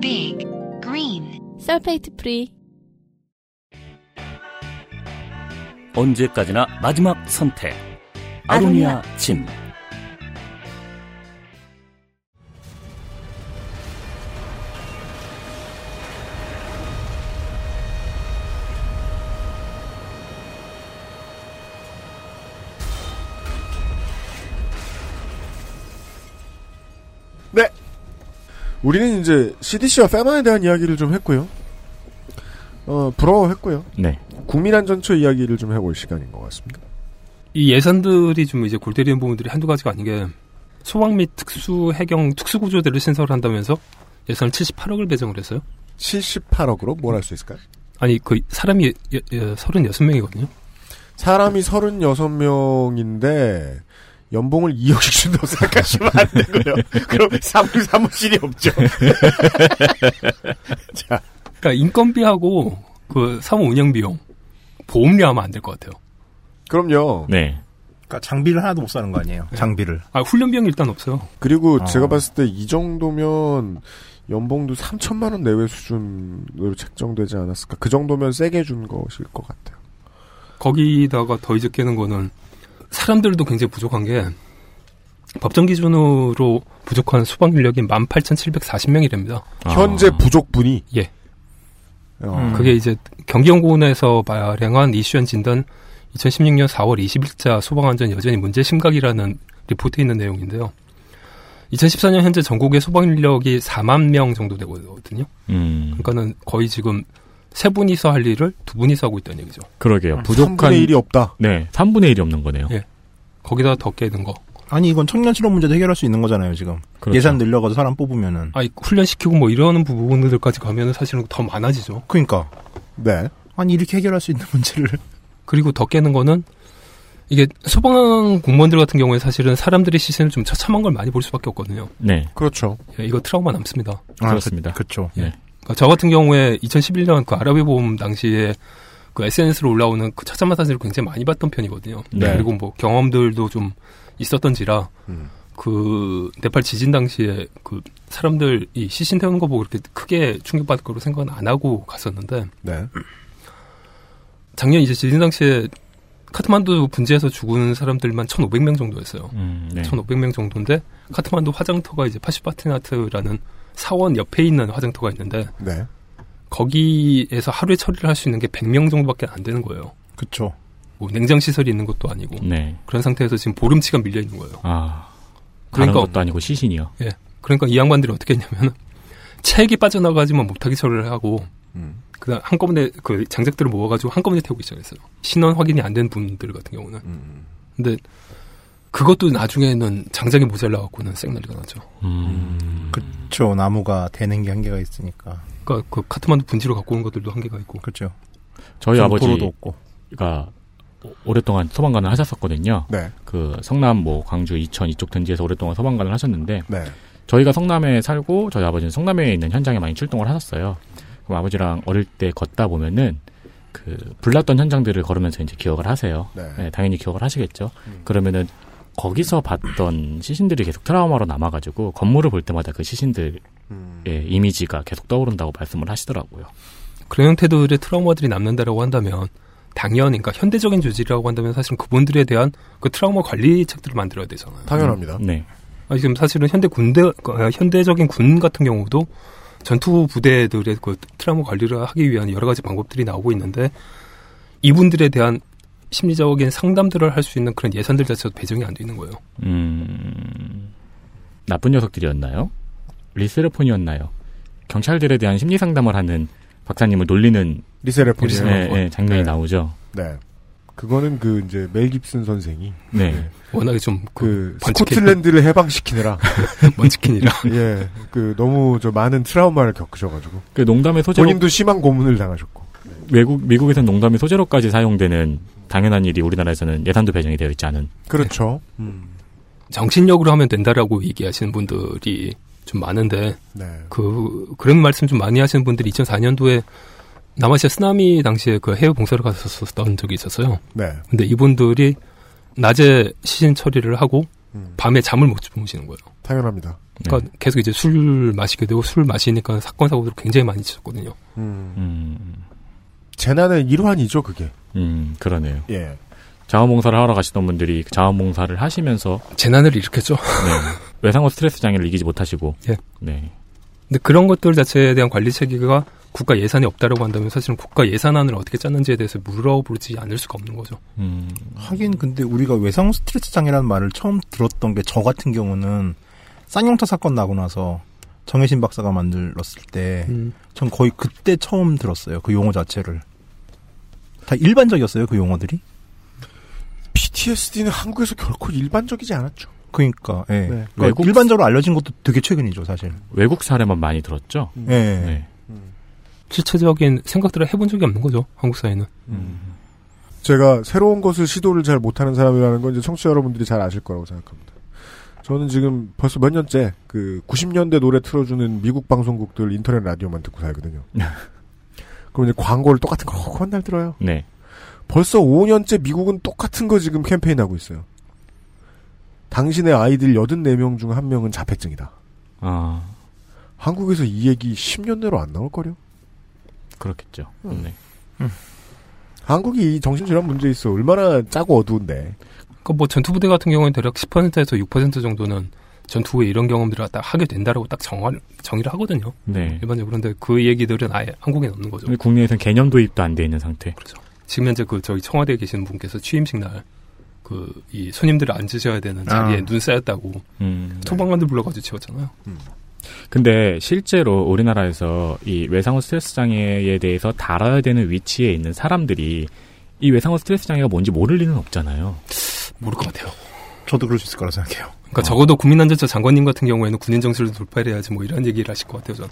Big Green sulfate free. 언제까지나 마지막 선택. 아로니아 진. 네. 우리는 이제 CDC와 페마에 대한 이야기를 좀 했고요. 어, 부러워했고요. 네. 국민안전처 이야기를 좀 해볼 시간인 것 같습니다. 이 예산들이 좀 이제 골 때리는 부분들이 한두 가지가 아닌 게 소방 및 특수 해경 특수 구조대를 신설한다면서 예산을 78억을 배정을 했어요. 78억으로 뭘 할 수 있을까요? 아니 그 사람이 여, 여, 36명이거든요. 사람이 36명인데 연봉을 2억씩 준다고 생각하시면 안 되고요. 그럼 사무, 사무실이 없죠. 자, 그러니까 인건비하고 그 사무 운영 비용 보험료 하면 안 될 것 같아요. 그럼요. 네. 그러니까 장비를 하나도 못 사는 거 아니에요. 장비를. 아 훈련 비용 일단 없어요. 그리고 아. 제가 봤을 때 이 정도면 연봉도 3천만 원 내외 수준으로 책정되지 않았을까. 그 정도면 세게 준 것일 것 같아요. 거기다가 더 이제 깨는 거는 사람들도 굉장히 부족한 게 법정 기준으로 부족한 소방 인력이 18,740명이랍니다. 현재 부족분이 예. 어. 그게 이제 경기연구원에서 발행한 이슈현 진단 2016년 4월 20일자 소방안전 여전히 문제 심각이라는 리포트에 있는 내용인데요. 2014년 현재 전국의 소방 인력이 4만 명 정도 되거든요. 음. 그러니까는 거의 지금 세 분이서 할 일을 두 분이서 하고 있다는 얘기죠. 그러게요. 부족한 3분의 1이 없다. 네, 3분의 1이 없는 거네요. 예. 거기다 더 깨는 거. 아니 이건 청년 실업 문제도 해결할 수 있는 거잖아요 지금. 그렇죠. 예산 늘려가지고 사람 뽑으면은. 아니 훈련시키고 뭐 이러는 부분들까지 가면은 사실은 더 많아지죠. 그러니까. 네. 아니 이렇게 해결할 수 있는 문제를. 그리고 더 깨는 거는 이게 소방 공무원들 같은 경우에 사실은 사람들의 시선을 좀 처참한 걸 많이 볼 수밖에 없거든요. 네. 그렇죠. 예, 이거 트라우마 남습니다. 그렇습니다. 그렇죠. 네. 그러니까 저 같은 경우에 2011년 그 아랍의 보험 당시에 그 SNS로 올라오는 그 처참한 사진을 굉장히 많이 봤던 편이거든요. 네. 그리고 뭐 경험들도 좀 있었던지라 음. 그 네팔 지진 당시에 그 사람들 이 시신 태우는 거 보고 그렇게 크게 충격받을 거로 생각은 안 하고 갔었는데 네. 작년 이제 지진 당시에 카트만두 분지에서 죽은 사람들만 1,500명 정도였어요. 음, 네. 1,500명 정도인데 카트만두 화장터가 이제 파시파티나트라는 사원 옆에 있는 화장터가 있는데 네. 거기에서 하루에 처리를 할 수 있는 게 100명 정도밖에 안 되는 거예요. 그쵸. 뭐 냉장 시설이 있는 것도 아니고 네. 그런 상태에서 지금 보름치가 밀려 있는 거예요. 아. 그러니까 것도 아니고 시신이요. 예. 그러니까 이 양반들이 어떻게 했냐면 책이 빠져나가지만 못하게 처리를 하고 음. 그다음 한꺼번에 그 장작들을 모아가지고 한꺼번에 태우기 시작했어요. 신원 확인이 안 된 분들 같은 경우는. 음. 근데 그것도 나중에는 장작이 모자라 갖고는 쌩난리가 나죠. 음. 그쵸. 나무가 되는 게 한계가 있으니까. 그러니까 그 카트만두 분지로 갖고 오는 것들도 한계가 있고. 그렇죠. 저희 점토로도 없고. 아버지가 오랫동안 소방관을 하셨었거든요. 네. 그 성남 뭐 광주 이천 이쪽 등지에서 오랫동안 소방관을 하셨는데 네. 저희가 성남에 살고 저희 아버지는 성남에 있는 현장에 많이 출동을 하셨어요. 그럼 아버지랑 어릴 때 걷다 보면은 그 불났던 현장들을 걸으면서 이제 기억을 하세요. 네. 당연히 기억을 하시겠죠. 음. 그러면은 거기서 봤던 시신들이 계속 트라우마로 남아가지고 건물을 볼 때마다 그 시신들의 음. 이미지가 계속 떠오른다고 말씀을 하시더라고요. 그런 형태들의 트라우마들이 남는다라고 한다면 당연, 그러니까 현대적인 조직이라고 한다면 사실은 그분들에 대한 그 트라우마 관리책들을 만들어야 되잖아요. 당연합니다. 네. 아, 지금 사실은 현대 군대, 어, 현대적인 군 같은 경우도 전투 부대들의 그 트라우마 관리를 하기 위한 여러 가지 방법들이 나오고 있는데 이분들에 대한 심리적인 상담들을 할 수 있는 그런 예산들 자체도 배정이 안 돼 있는 거예요. 음, 나쁜 녀석들이었나요? 리세르폰이었나요? 경찰들에 대한 심리 상담을 하는 박사님을 놀리는 리세르폰이요. 네, 네, 장면이 네. 나오죠. 네. 그거는 그 이제 멜 깁슨 선생이 네. 워낙에 좀 그. 스코틀랜드를 해방시키느라 먼치킨이라. 예. 그 너무 저 많은 트라우마를 겪으셔 가지고 그 농담의 소재로 본인도 심한 고문을 당하셨고 외국 미국에서는 농담의 소재로까지 사용되는 당연한 일이 우리나라에서는 예산도 배정이 되어 있지 않은. 그렇죠. 정신력으로 하면 된다라고 얘기하시는 분들이 좀 많은데 네. 그 그런 말씀 좀 많이 하시는 분들이 2004년도에 남아시아 쓰나미 당시에 그 해외 봉사를 갔었던 적이 있었어요. 네. 근데 이분들이 낮에 시신 처리를 하고 음. 밤에 잠을 못 주무시는 거예요. 당연합니다. 그러니까 계속 이제 술 마시게 되고 술 마시니까 사건 사고들 굉장히 많이 있었거든요. 음. 음, 재난의 일환이죠, 그게. 음, 그러네요. 예. 자원봉사를 하러 가시던 분들이 그 자원봉사를 하시면서 재난을 일으켰죠. 네. 외상후 스트레스 장애를 이기지 못하시고. 예. 네. 근데 그런 것들 자체에 대한 관리 체계가 국가 예산이 없다라고 한다면 사실은 국가 예산안을 어떻게 짰는지에 대해서 물어보지 않을 수가 없는 거죠. 음. 하긴 근데 우리가 외상 스트레스 장애라는 말을 처음 들었던 게 저 같은 경우는 쌍용차 사건 나고 나서 정혜신 박사가 만들었을 때전 음. 거의 그때 처음 들었어요. 그 용어 자체를. 다 일반적이었어요, 그 용어들이? PTSD는 한국에서 결코 일반적이지 않았죠. 그러니까, 예. 네. 그러니까 외국- 일반적으로 알려진 것도 되게 최근이죠, 사실. 외국 사례만 많이 들었죠. 예. 네. 실체적인 생각들을 해본 적이 없는 거죠. 한국 사회는. 제가 새로운 것을 시도를 잘 못하는 사람이라는 건 이제 청취자 여러분들이 잘 아실 거라고 생각합니다. 저는 지금 벌써 몇 년째 그 90년대 노래 틀어주는 미국 방송국들 인터넷 라디오만 듣고 살거든요. 그럼 이제 광고를 똑같은 거 맨날 들어요. 네. 벌써 5년째 미국은 똑같은 거 지금 캠페인하고 있어요. 당신의 아이들 84명 중 한 명은 자폐증이다. 아, 한국에서 이 얘기 10년 내로 안 나올걸요? 그렇겠죠. 음. 네. 한국이 이 정신질환 문제 있어. 얼마나 짜고 어두운데. 그러니까 뭐 전투부대 같은 경우는 대략 10%에서 6% 정도는 전투 후에 이런 경험들을 갖다 하게 된다라고 딱 정할, 정의를 하거든요. 네. 일반적으로. 그런데 그 얘기들은 아예 한국에는 없는 거죠. 국내에서는 개념 도입도 안 돼 있는 상태. 그렇죠. 지금 현재 그 저희 청와대에 계시는 분께서 취임식 날, 그, 이 손님들을 앉으셔야 되는 자리에 아. 눈 쌓였다고 음. 소방관들 불러가지고 치웠잖아요. 근데 실제로 우리나라에서 이 외상후 스트레스 장애에 대해서 다뤄야 되는 위치에 있는 사람들이 이 외상후 스트레스 장애가 뭔지 모를 리는 없잖아요. 모를 것 같아요. 저도 그럴 수 있을 거라 생각해요. 그러니까 적어도 국민안전처 장관님 같은 경우에는 군인 정신을 돌파해야지 뭐 이런 얘기를 하실 것 같아요, 저는.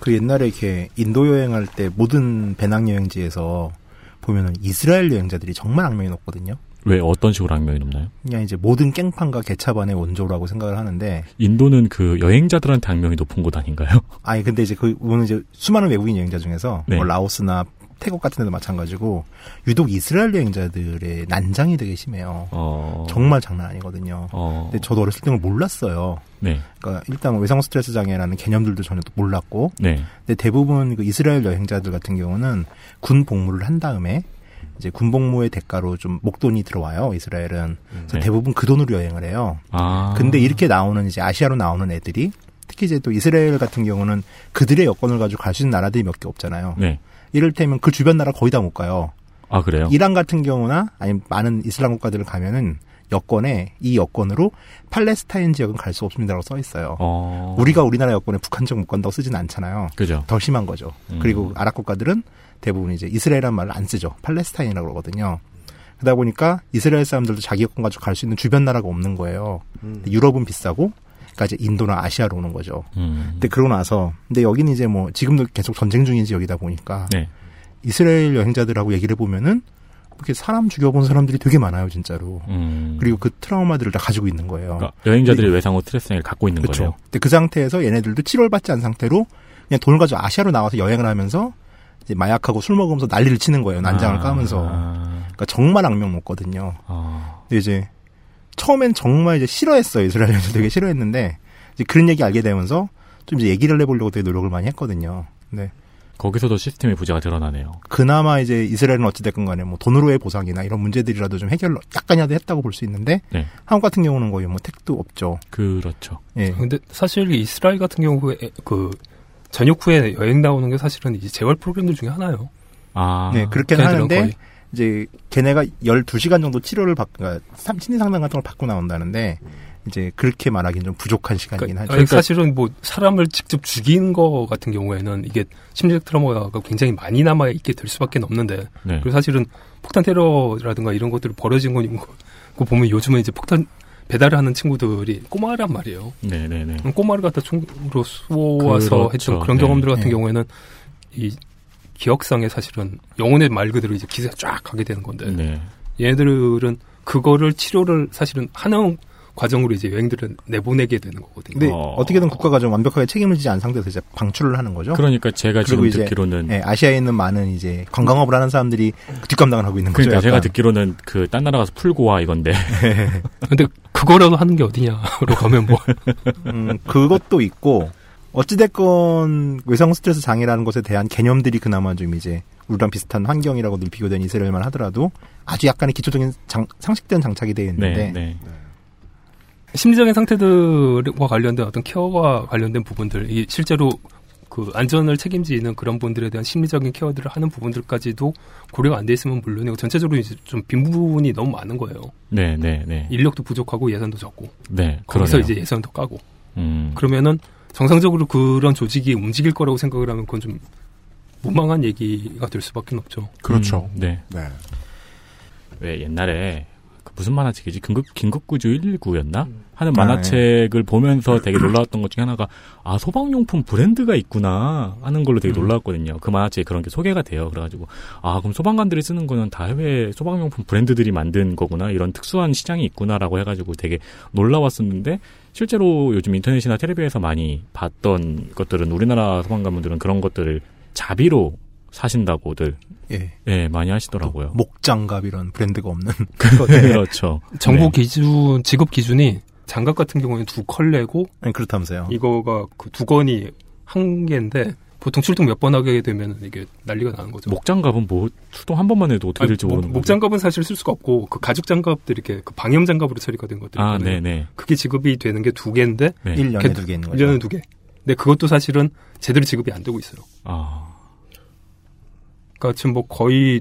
그 옛날에 이렇게 인도 여행할 때 모든 배낭 여행지에서 보면은 이스라엘 여행자들이 정말 악명이 높거든요. 왜 어떤 식으로 악명이 높나요? 그냥 이제 모든 깽판과 개차반의 원조라고 생각을 하는데 인도는 그 여행자들한테 악명이 높은 곳 아닌가요? 아니 근데 이제 그 이제 수많은 외국인 여행자 중에서 네. 뭐 라오스나 태국 같은 데도 마찬가지고 유독 이스라엘 여행자들의 난장이 되게 심해요. 어. 정말 장난 아니거든요. 어. 근데 저도 어렸을 때는 몰랐어요. 네. 그러니까 일단 외상 스트레스 장애라는 개념들도 전혀 또 몰랐고 네. 근데 대부분 그 이스라엘 여행자들 같은 경우는 군 복무를 한 다음에 이제 군 복무의 대가로 좀 목돈이 들어와요 이스라엘은 그래서 네. 대부분 그 돈으로 여행을 해요. 아. 근데 이렇게 나오는 이제 아시아로 나오는 애들이 특히 이제 또 이스라엘 같은 경우는 그들의 여권을 가지고 갈 수 있는 나라들이 몇 개 없잖아요. 네. 이를테면 그 주변 나라 거의 다 못 가요. 아 그래요? 이란 같은 경우나 아니면 많은 이슬람 국가들을 가면은 여권에 이 여권으로 팔레스타인 지역은 갈 수 없습니다라고 써 있어요. 어. 우리가 우리나라 여권에 북한 지역 못 간다고 쓰진 않잖아요. 그죠. 더 심한 거죠. 음. 그리고 아랍 국가들은 대부분 이제 이스라엘이라는 말을 안 쓰죠. 팔레스타인이라고 그러거든요. 그러다 보니까 이스라엘 사람들도 자기 여권 가지고 갈 수 있는 주변 나라가 없는 거예요. 근데 유럽은 비싸고, 그러니까 이제 인도나 아시아로 오는 거죠. 음. 근데 그러고 나서, 근데 여기는 이제 뭐 지금도 계속 전쟁 중인 지역이다 보니까 네. 이스라엘 여행자들하고 얘기를 해보면은 이렇게 사람 죽여본 사람들이 되게 많아요, 진짜로. 음. 그리고 그 트라우마들을 다 가지고 있는 거예요. 그러니까 여행자들이 외상후 스트레스를 갖고 있는 그렇죠. 거예요. 근데 그 상태에서 얘네들도 치료를 받지 않은 상태로 그냥 돈을 가지고 아시아로 나와서 여행을 하면서 이제 마약하고 술 먹으면서 난리를 치는 거예요. 난장을 아. 까면서. 그러니까 정말 악명 높거든요. 아. 근데 이제 처음엔 정말 이제 싫어했어요. 이스라엘에서 되게 싫어했는데 이제 그런 얘기 알게 되면서 좀 이제 얘기를 해보려고 되게 노력을 많이 했거든요. 근데 거기서도 시스템의 부재가 드러나네요. 그나마 이제 이스라엘은 어찌됐건 간에 뭐 돈으로의 보상이나 이런 문제들이라도 좀 해결 약간이라도 했다고 볼 수 있는데 네. 한국 같은 경우는 거의 뭐 택도 없죠. 그렇죠. 예. 근데 사실 이스라엘 같은 경우에 그 전역 후에 여행 나오는 게 사실은 이제 재활 프로그램들 중에 하나예요. 아. 네, 그렇게는 하는데 거의. 이제 걔네가 12시간 정도 치료를 받 그러니까 삼- 심리 상담 같은 걸 받고 나온다는데 이제 그렇게 말하기는 좀 부족한 시간이긴 하죠. 아니, 사실은 뭐 사람을 직접 죽인 거 같은 경우에는 이게 심리적 트라우마가 굉장히 많이 남아 있게 될 수밖에 없는데 네. 그리고 사실은 폭탄 테러라든가 이런 것들이 벌어진 거 그거 보면 요즘은 이제 폭탄 배달을 하는 친구들이 꼬마란 말이에요. 네네네. 꼬마를 갖다 총으로 쏘아서 그렇죠. 했던 그런 네. 경험들 같은 네. 경우에는 이 기억상에 사실은 영혼의 말 그대로 이제 기세가 쫙 가게 되는 건데 네. 얘네들은 그거를 치료를 사실은 하는 과정으로 이제 여행들을 내보내게 되는 거거든요. 근데 어... 떻게든 국가가 좀 완벽하게 책임을 지지 않은 상태에서 이제 방출을 하는 거죠. 그러니까 제가 지금 이제, 듣기로는 예, 아시아에 있는 많은 이제 관광업을 하는 사람들이 그 뒷감당을 하고 있는 거죠. 그러니까 제가 약간. 듣기로는 그 딴 나라 가서 풀고 와 이건데. 근데 그거라도 하는 게 어디냐로 가면 뭐. 음, 그것도 있고 어찌됐건 외상 스트레스 장애라는 것에 대한 개념들이 그나마 좀 이제 우리랑 비슷한 환경이라고 늘 비교된 이스라엘만 하더라도 아주 약간의 기초적인 장- 상식된 장착이 되어 있는데 네, 네. 심리적인 상태들과 관련된 어떤 케어와 관련된 부분들, 이 실제로 그 안전을 책임지는 그런 분들에 대한 심리적인 케어들을 하는 부분들까지도 고려가 안 돼 있으면 물론이고 전체적으로 이제 좀 빈 부분이 너무 많은 거예요. 네, 네, 네. 인력도 부족하고 예산도 적고. 네, 거기서 그러네요. 이제 예산도 까고. 음. 그러면은 정상적으로 그런 조직이 움직일 거라고 생각을 하면 그건 좀 무망한 얘기가 될 수밖에 없죠. 그렇죠. 음, 네. 네. 왜 옛날에 그 무슨 만화책이지? 긴급 긴급구조 119였나? 하는 아, 만화책을 보면서 되게 놀라웠던 것 중에 하나가 아 소방용품 브랜드가 있구나 하는 걸로 되게 놀라웠거든요. 그 만화책에 그런 게 소개가 돼요. 그래가지고 아 그럼 소방관들이 쓰는 거는 다 해외 소방용품 브랜드들이 만든 거구나 이런 특수한 시장이 있구나라고 해가지고 되게 놀라웠었는데 실제로 요즘 인터넷이나 텔레비에서 많이 봤던 것들은 우리나라 소방관분들은 그런 것들을 자비로 사신다고들 예. 예, 많이 하시더라고요. 목장갑 이런 브랜드가 없는 그렇죠. 정부 네. 기준, 지급 기준이 장갑 같은 경우에는 두 컬레고 아니, 그렇다면서요. 이거가 그 두 건이 한 개인데 보통 출동 몇 번 하게 되면 이게 난리가 나는 거죠. 목장갑은 뭐 출동 한 번만 해도 어떻게 아니, 될지 목- 모르는 거죠. 목장갑은 사실 쓸 수가 없고 그 가죽 장갑들 이렇게 그 방염 장갑으로 처리가 된 것들 아. 네네. 그게 지급이 되는 게 두 개인데 네. 일 년에 그게 두개 있는 거죠. 1년에 두 개. 근데 그것도 사실은 제대로 지급이 안 되고 있어요. 아. 그러니까 지금 뭐 거의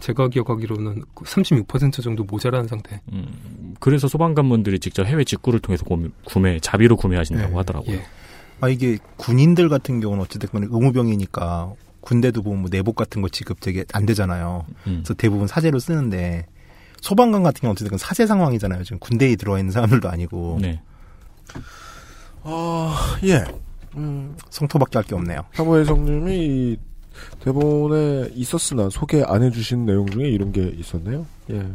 제가 기억하기로는 36% 정도 모자라는 상태. 음, 그래서 소방관분들이 직접 해외 직구를 통해서 구- 구매, 자비로 구매하신다고 네. 하더라고요. 아 이게 군인들 같은 경우는 어찌됐건 의무병이니까 군대도 보면 뭐 내복 같은 거 지급 되게 안 되잖아요. 음. 그래서 대부분 사제로 쓰는데 소방관 같은 경우는 어찌됐건 사제 상황이잖아요. 지금 군대에 들어와 있는 사람들도 아니고. 네. 아, 예. 음, 성토밖에 할 게 없네요. 사무혜성님이 이 대본에 있었으나 소개 안 해주신 내용 중에 이런 게 있었네요. 예.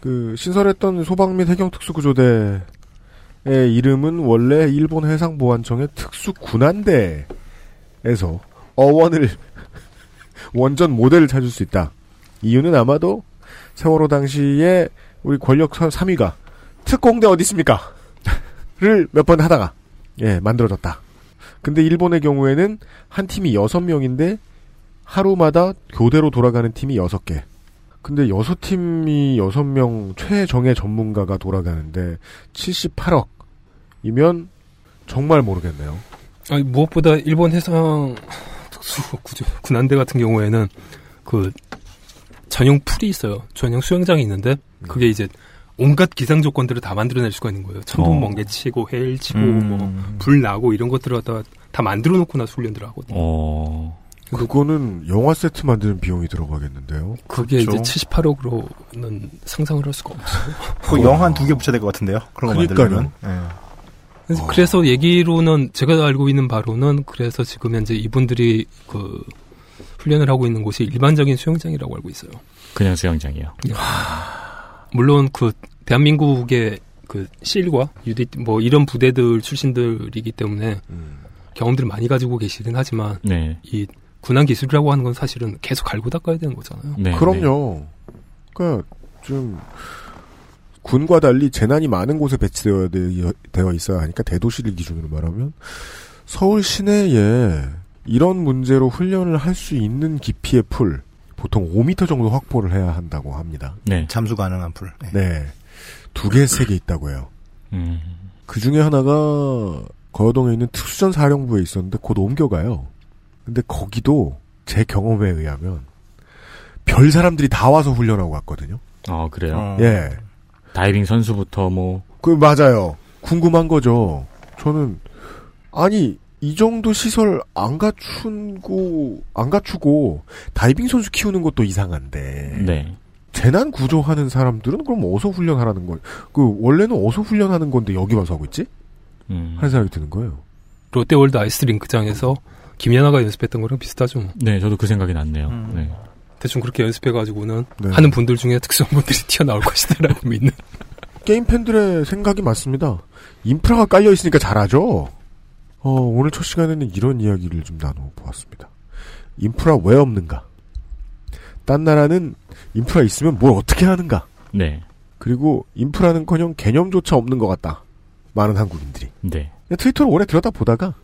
그, 신설했던 소방 및 해경특수구조대 의 이름은 원래 일본 해상보안청의 특수군한대에서 어원을, 원전 모델을 찾을 수 있다. 이유는 아마도 세월호 당시에 우리 권력 3위가 특공대 어디 있습니까? 를 몇 번 하다가 예 만들어졌다. 근데 일본의 경우에는 한 팀이 여섯 명인데 하루마다 교대로 돌아가는 팀이 여섯 개. 근데 여섯 팀이 여섯 명 최정예 전문가가 돌아가는데 78억 이면 정말 모르겠네요. 아니, 무엇보다 일본 해상 특수 구조 군함대 같은 경우에는 그 전용 풀이 있어요. 전용 수영장이 있는데 그게 이제 온갖 기상 조건들을 다 만들어낼 수가 있는 거예요. 천둥 어. 번개 치고 해일 치고 음. 뭐불 나고 이런 것들을 갖다가 다 만들어 놓고 나서 훈련들을 하거든요. 어. 그거는 영화 세트 만드는 비용이 들어가겠는데요. 그게 그렇죠. 이제 78억으로는 상상을 할 수가 없어요. 그 영화 한 두 개 붙여야 될 것 같은데요. 그런 거 그러니까요. 만들려면. 예. 그래서, 그래서 얘기로는 제가 알고 있는 바로는 그래서 지금 현재 이분들이 그 훈련을 하고 있는 곳이 일반적인 수영장이라고 알고 있어요. 그냥 수영장이요. 물론 그 대한민국의 그 실과 유디 뭐 이런 부대들 출신들이기 때문에 경험들을 많이 가지고 계시긴 하지만 네. 이 군함 기술이라고 하는 건 사실은 계속 갈고 닦아야 되는 거잖아요. 네. 그럼요. 그러니까 좀 군과 달리 재난이 많은 곳에 배치되어 되- 있어야 하니까 대도시를 기준으로 말하면 서울 시내에 이런 문제로 훈련을 할 수 있는 깊이의 풀 보통 5m 정도 확보를 해야 한다고 합니다. 네. 잠수 가능한 풀. 네. 네. 두 개, 세 개 있다고 해요. 음. 그 중에 하나가 거여동에 있는 특수전 사령부에 있었는데 곧 옮겨가요. 근데 거기도 제 경험에 의하면 별 사람들이 다 와서 훈련하고 갔거든요. 어, 그래요. 어. 예. 다이빙 선수부터 뭐 그 맞아요. 궁금한 거죠. 저는 아니 이 정도 시설 안 갖추고 안 갖추고 다이빙 선수 키우는 것도 이상한데 네. 재난 구조하는 사람들은 그럼 어디서 훈련하라는 거예요? 그 원래는 어디서 훈련하는 건데 여기 와서 하고 있지? 음. 하는 생각이 드는 거예요. 롯데월드 아이스링크장에서 김연아가 연습했던 거랑 비슷하죠. 뭐. 네, 저도 그 생각이 났네요. 음. 네. 대충 그렇게 연습해가지고는 네. 하는 분들 중에 특수한 분들이 튀어나올 것이다라고 믿는. 게임 팬들의 생각이 맞습니다. 인프라가 깔려 있으니까 잘하죠. 어, 오늘 첫 시간에는 이런 이야기를 좀 나눠보았습니다. 인프라 왜 없는가? 딴 나라는 인프라 있으면 뭘 어떻게 하는가? 네. 그리고 인프라는커녕 개념조차 없는 것 같다. 많은 한국인들이. 네. 트위터를 오래 들여다 보다가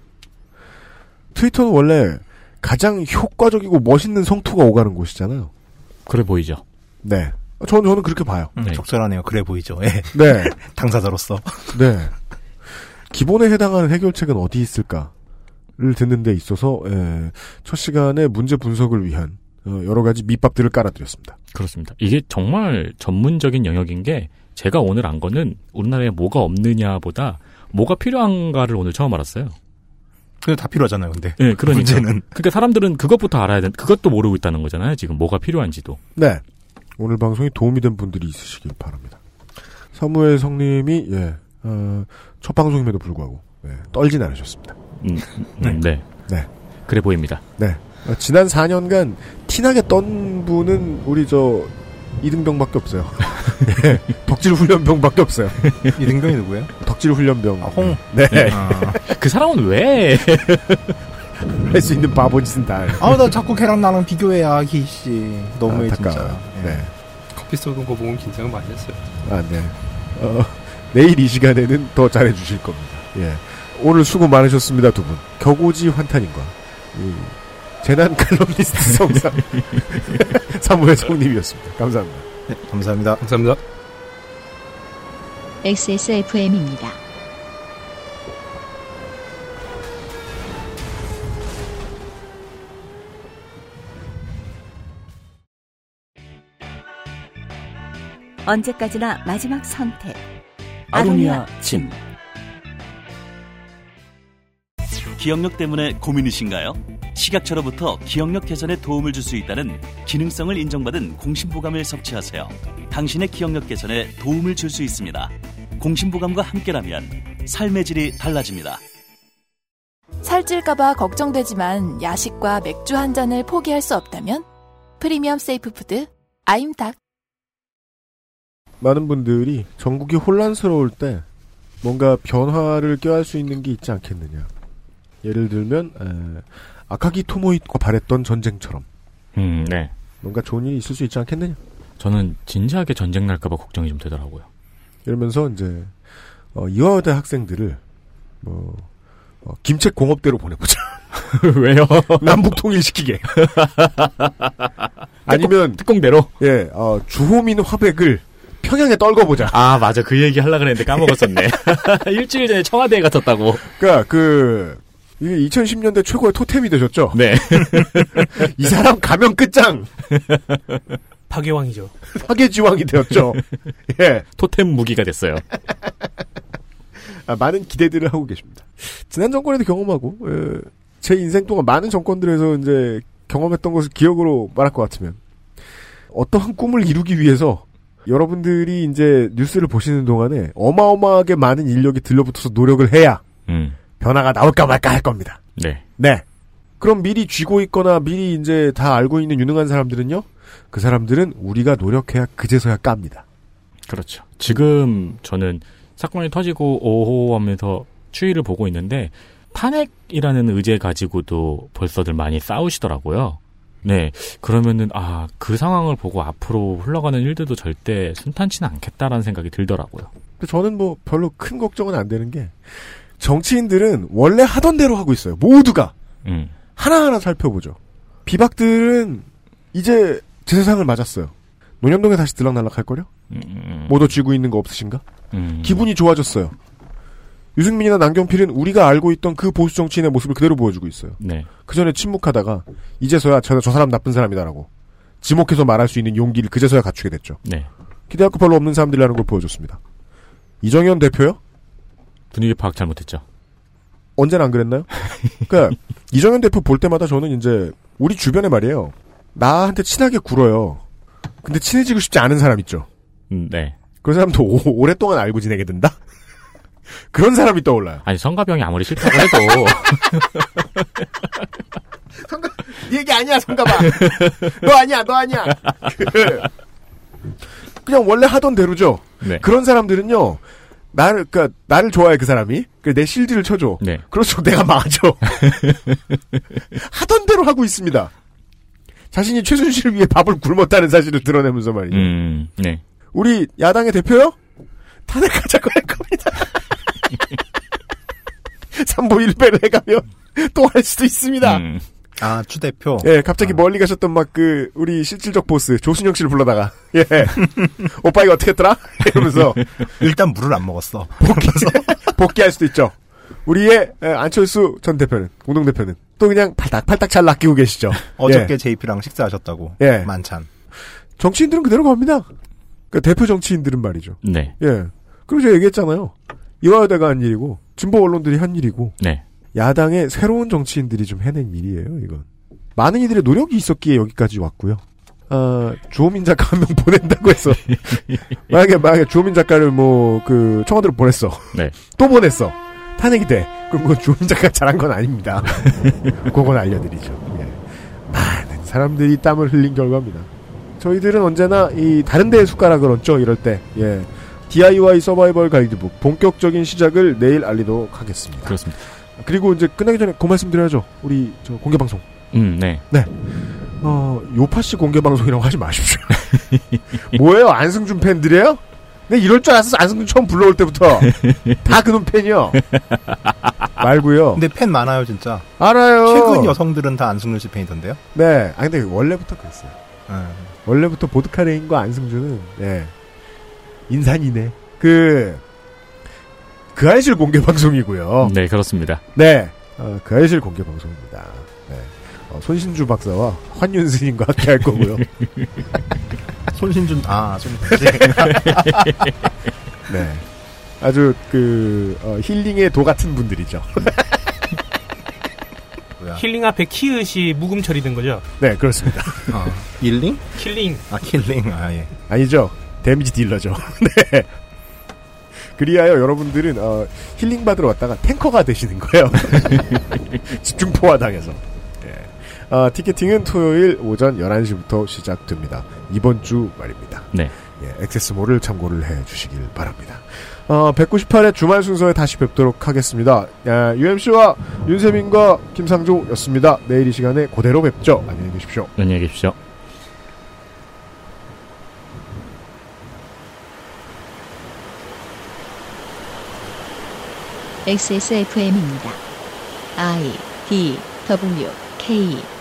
트위터는 원래 가장 효과적이고 멋있는 성토가 오가는 곳이잖아요. 그래 보이죠. 네. 저는 저는 그렇게 봐요. 음, 네. 적절하네요. 그래 보이죠. 예. 네. 당사자로서. 네. 기본에 해당하는 해결책은 어디 있을까를 듣는 데 있어서 예, 첫 시간에 문제 분석을 위한 어, 여러 가지 밑밥들을 깔아드렸습니다. 그렇습니다. 이게 정말 전문적인 영역인 게 제가 오늘 안 거는 우리나라에 뭐가 없느냐보다 뭐가 필요한가를 오늘 처음 알았어요. 그게 다 필요하잖아요. 근데 네, 그러니까. 문제는 그러니까 사람들은 그것부터 알아야 돼. 그것도 모르고 있다는 거잖아요. 지금 뭐가 필요한지도. 네. 오늘 방송이 도움이 된 분들이 있으시길 바랍니다. 사무엘 성님이 예, 어, 첫 방송임에도 불구하고 예, 떨진 않으셨습니다. 음, 음, 네. 네. 그래 보입니다. 네. 어, 지난 4년간 티나게 떤 분은 우리 저 이등병밖에 없어요. 예, 덕질 훈련병밖에 없어요. 이등병이 누구예요? 덕질 훈련병. 아, 홍. 네. 아, 그 사람은 왜? 할 수 있는 바보짓은 다. 해. 아, 나 자꾸 걔랑 나랑 비교해, 아기 씨. 너무해, 안타까워요. 진짜. 네. 커피 쏘는 거 보면 긴장을 많이 했어요. 아, 네. 어, 내일 이 시간에는 더 잘해주실 겁니다. 예. 오늘 수고 많으셨습니다, 두 분. 격오지 환타님과, 이, 재난 칼럼니스트 성상, 사무엘 성님이었습니다. 감사합니다. 네, 감사합니다. 감사합니다. XSFM입니다. 언제까지나 마지막 선택. 아로니아 진. 기억력 때문에 고민이신가요? 식약처로부터 기억력 개선에 도움을 줄 수 있다는 기능성을 인정받은 공심보감을 섭취하세요. 당신의 기억력 개선에 도움을 줄 수 있습니다. 공심보감과 함께라면 삶의 질이 달라집니다. 살찔까봐 걱정되지만 야식과 맥주 한 잔을 포기할 수 없다면 프리미엄 safe food 아임닭. 많은 분들이 전국이 혼란스러울 때 뭔가 변화를 꾀할 수 있는 게 있지 않겠느냐. 예를 들면 에, 아카기 토모히로가 바랬던 전쟁처럼 음, 네. 뭔가 좋은 일이 있을 수 있지 않겠느냐. 저는 진지하게 전쟁 날까봐 걱정이 좀 되더라고요. 이러면서 이제 어, 이화여대 학생들을 뭐 어, 김책 공업대로 보내보자. 왜요? 남북 통일시키게. 아니면 특공대로 예 어, 주호민 화백을 평양에 떨궈보자. 아 맞아 그 얘기 하려 그랬는데 까먹었었네. 일주일 전에 청와대에 갔었다고. 그러니까 그 이게 2010년대 최고의 토템이 되셨죠. 네. 이 사람 가면 끝장. 파괴왕이죠. 파괴지왕이 되었죠. 예. 토템 무기가 됐어요. 아, 많은 기대들을 하고 계십니다. 지난 정권에도 경험하고 예, 제 인생 동안 많은 정권들에서 이제 경험했던 것을 기억으로 말할 것 같으면 어떠한 꿈을 이루기 위해서 여러분들이 이제 뉴스를 보시는 동안에 어마어마하게 많은 인력이 들러붙어서 노력을 해야 음. 변화가 나올까 말까 할 겁니다. 네. 네. 그럼 미리 쥐고 있거나 미리 이제 다 알고 있는 유능한 사람들은요? 그 사람들은 우리가 노력해야 그제서야 깝니다. 그렇죠. 지금 저는 사건이 터지고 오호 하면서 추이를 보고 있는데 탄핵이라는 의제 가지고도 벌써들 많이 싸우시더라고요. 네. 그러면은 아, 그 상황을 보고 앞으로 흘러가는 일들도 절대 순탄치는 않겠다라는 생각이 들더라고요. 저는 뭐 별로 큰 걱정은 안 되는 게 정치인들은 원래 하던 대로 하고 있어요. 모두가 음. 하나하나 살펴보죠. 비박들은 이제 제 세상을 맞았어요. 논현동에 다시 들락날락 할 거려? 음. 모두 쥐고 있는 거 없으신가? 음. 기분이 좋아졌어요. 유승민이나 남경필은 우리가 알고 있던 그 보수 정치인의 모습을 그대로 보여주고 있어요. 네. 그 전에 침묵하다가 이제서야 저, 저 사람 나쁜 사람이다라고 지목해서 말할 수 있는 용기를 그제서야 갖추게 됐죠. 네. 기대할 거 별로 없는 사람들이라는 걸 보여줬습니다. 이정현 대표요? 분위기 파악 잘못했죠. 언제나 안 그랬나요? 그러니까 이정현 대표 볼 때마다 저는 이제 우리 주변에 말이에요. 나한테 친하게 굴어요. 근데 친해지고 싶지 않은 사람 있죠. 음, 네. 그런 사람도 오, 오랫동안 알고 지내게 된다? 그런 사람이 떠올라요. 아니 성가병이 아무리 싫다고 해도 네 얘기 아니야, 성가봐. 너 아니야, 너 아니야. 그, 그냥 원래 하던 대로죠. 네. 그런 사람들은요. 나를 그니까 나를 좋아해 그 사람이. 그내 실드를 쳐줘. 네. 그럴수록 내가 망하죠. 하던 대로 하고 있습니다. 자신이 최순실을 위해 밥을 굶었다는 사실을 드러내면서 말이죠. 음, 네. 우리 야당의 대표요? 탄핵하자고 할 겁니다. 삼보 1배를 해가면 또 할 수도 있습니다. 음. 아, 추 대표. 예, 갑자기 멀리 가셨던 막 그, 우리 실질적 보스, 조순영 씨를 불러다가, 예. 오빠 이거 어떻게 했더라? 이러면서, 일단 물을 안 먹었어. 복귀, 복귀할 수도 있죠. 우리의 예, 안철수 전 대표는, 공동대표는, 또 그냥 팔딱팔딱 잘 낚이고 계시죠. 어저께 예. JP랑 식사하셨다고. 예. 만찬. 정치인들은 그대로 갑니다. 그 대표 정치인들은 말이죠. 네. 예. 그리고 제가 얘기했잖아요. 이화여대가 한 일이고, 진보 언론들이 한 일이고, 네. 야당의 새로운 정치인들이 좀 해낸 일이에요, 이건. 많은 이들의 노력이 있었기에 여기까지 왔고요. 아, 주호민 작가 한 명 보낸다고 해서. 만약에, 만약에 주호민 작가를 뭐, 그, 청와대로 보냈어. 네. 또 보냈어. 탄핵이 돼. 그럼 그건 주호민 작가가 잘한 건 아닙니다. 그건 알려드리죠. 예. 많은 사람들이 땀을 흘린 결과입니다. 저희들은 언제나 이 다른 데에 숟가락을 얹죠, 이럴 때. 예. DIY 서바이벌 가이드북 본격적인 시작을 내일 알리도록 하겠습니다. 그렇습니다. 그리고 이제 끝나기 전에 그 말씀 드려야죠. 우리 저 공개 방송. 음, 네. 네. 어, 요파 씨 공개 방송이라고 하지 마십시오. 뭐예요? 안승준 팬들이에요? 내 이럴 줄 알았어. 안승준 처음 불러올 때부터. 다 그놈 팬이요. 말고요. 근데 팬 많아요, 진짜. 알아요. 최근 여성들은 다 안승준 씨 팬이던데요? 네. 아 근데 원래부터 그랬어요. 음. 원래부터 보드카레인과 안승준은 예. 인산이네. 그, 그 알실 공개 방송이고요. 네, 그렇습니다. 네. 어, 그알싫 공개 방송입니다. 네. 어, 손신주 박사와 환윤 스님과 함께 할 거고요. 손신준, 아, 손신준. 네. 아주 그 어, 힐링의 도 같은 분들이죠. 힐링 앞에 키읔이 묵음 처리된 거죠? 네, 그렇습니다. 아, 힐링? killing. 아, killing. 아, 예. 아니죠. damage dealer죠. 네. 그리하여 여러분들은 어, 힐링 받으러 왔다가 탱커가 되시는 거예요. 집중포화 당해서. 예. 어, 티켓팅은 토요일 오전 11시부터 시작됩니다. 이번 주 말입니다. 네. 예, 액세스몰을 참고를 해 주시길 바랍니다. 어, 198회 주말 순서에 다시 뵙도록 하겠습니다. 야, UMC와 윤세민과 김상조였습니다. 내일 이 시간에 그대로 뵙죠. 안녕히 계십시오. 안녕히 계십시오. XSFM입니다. I D W K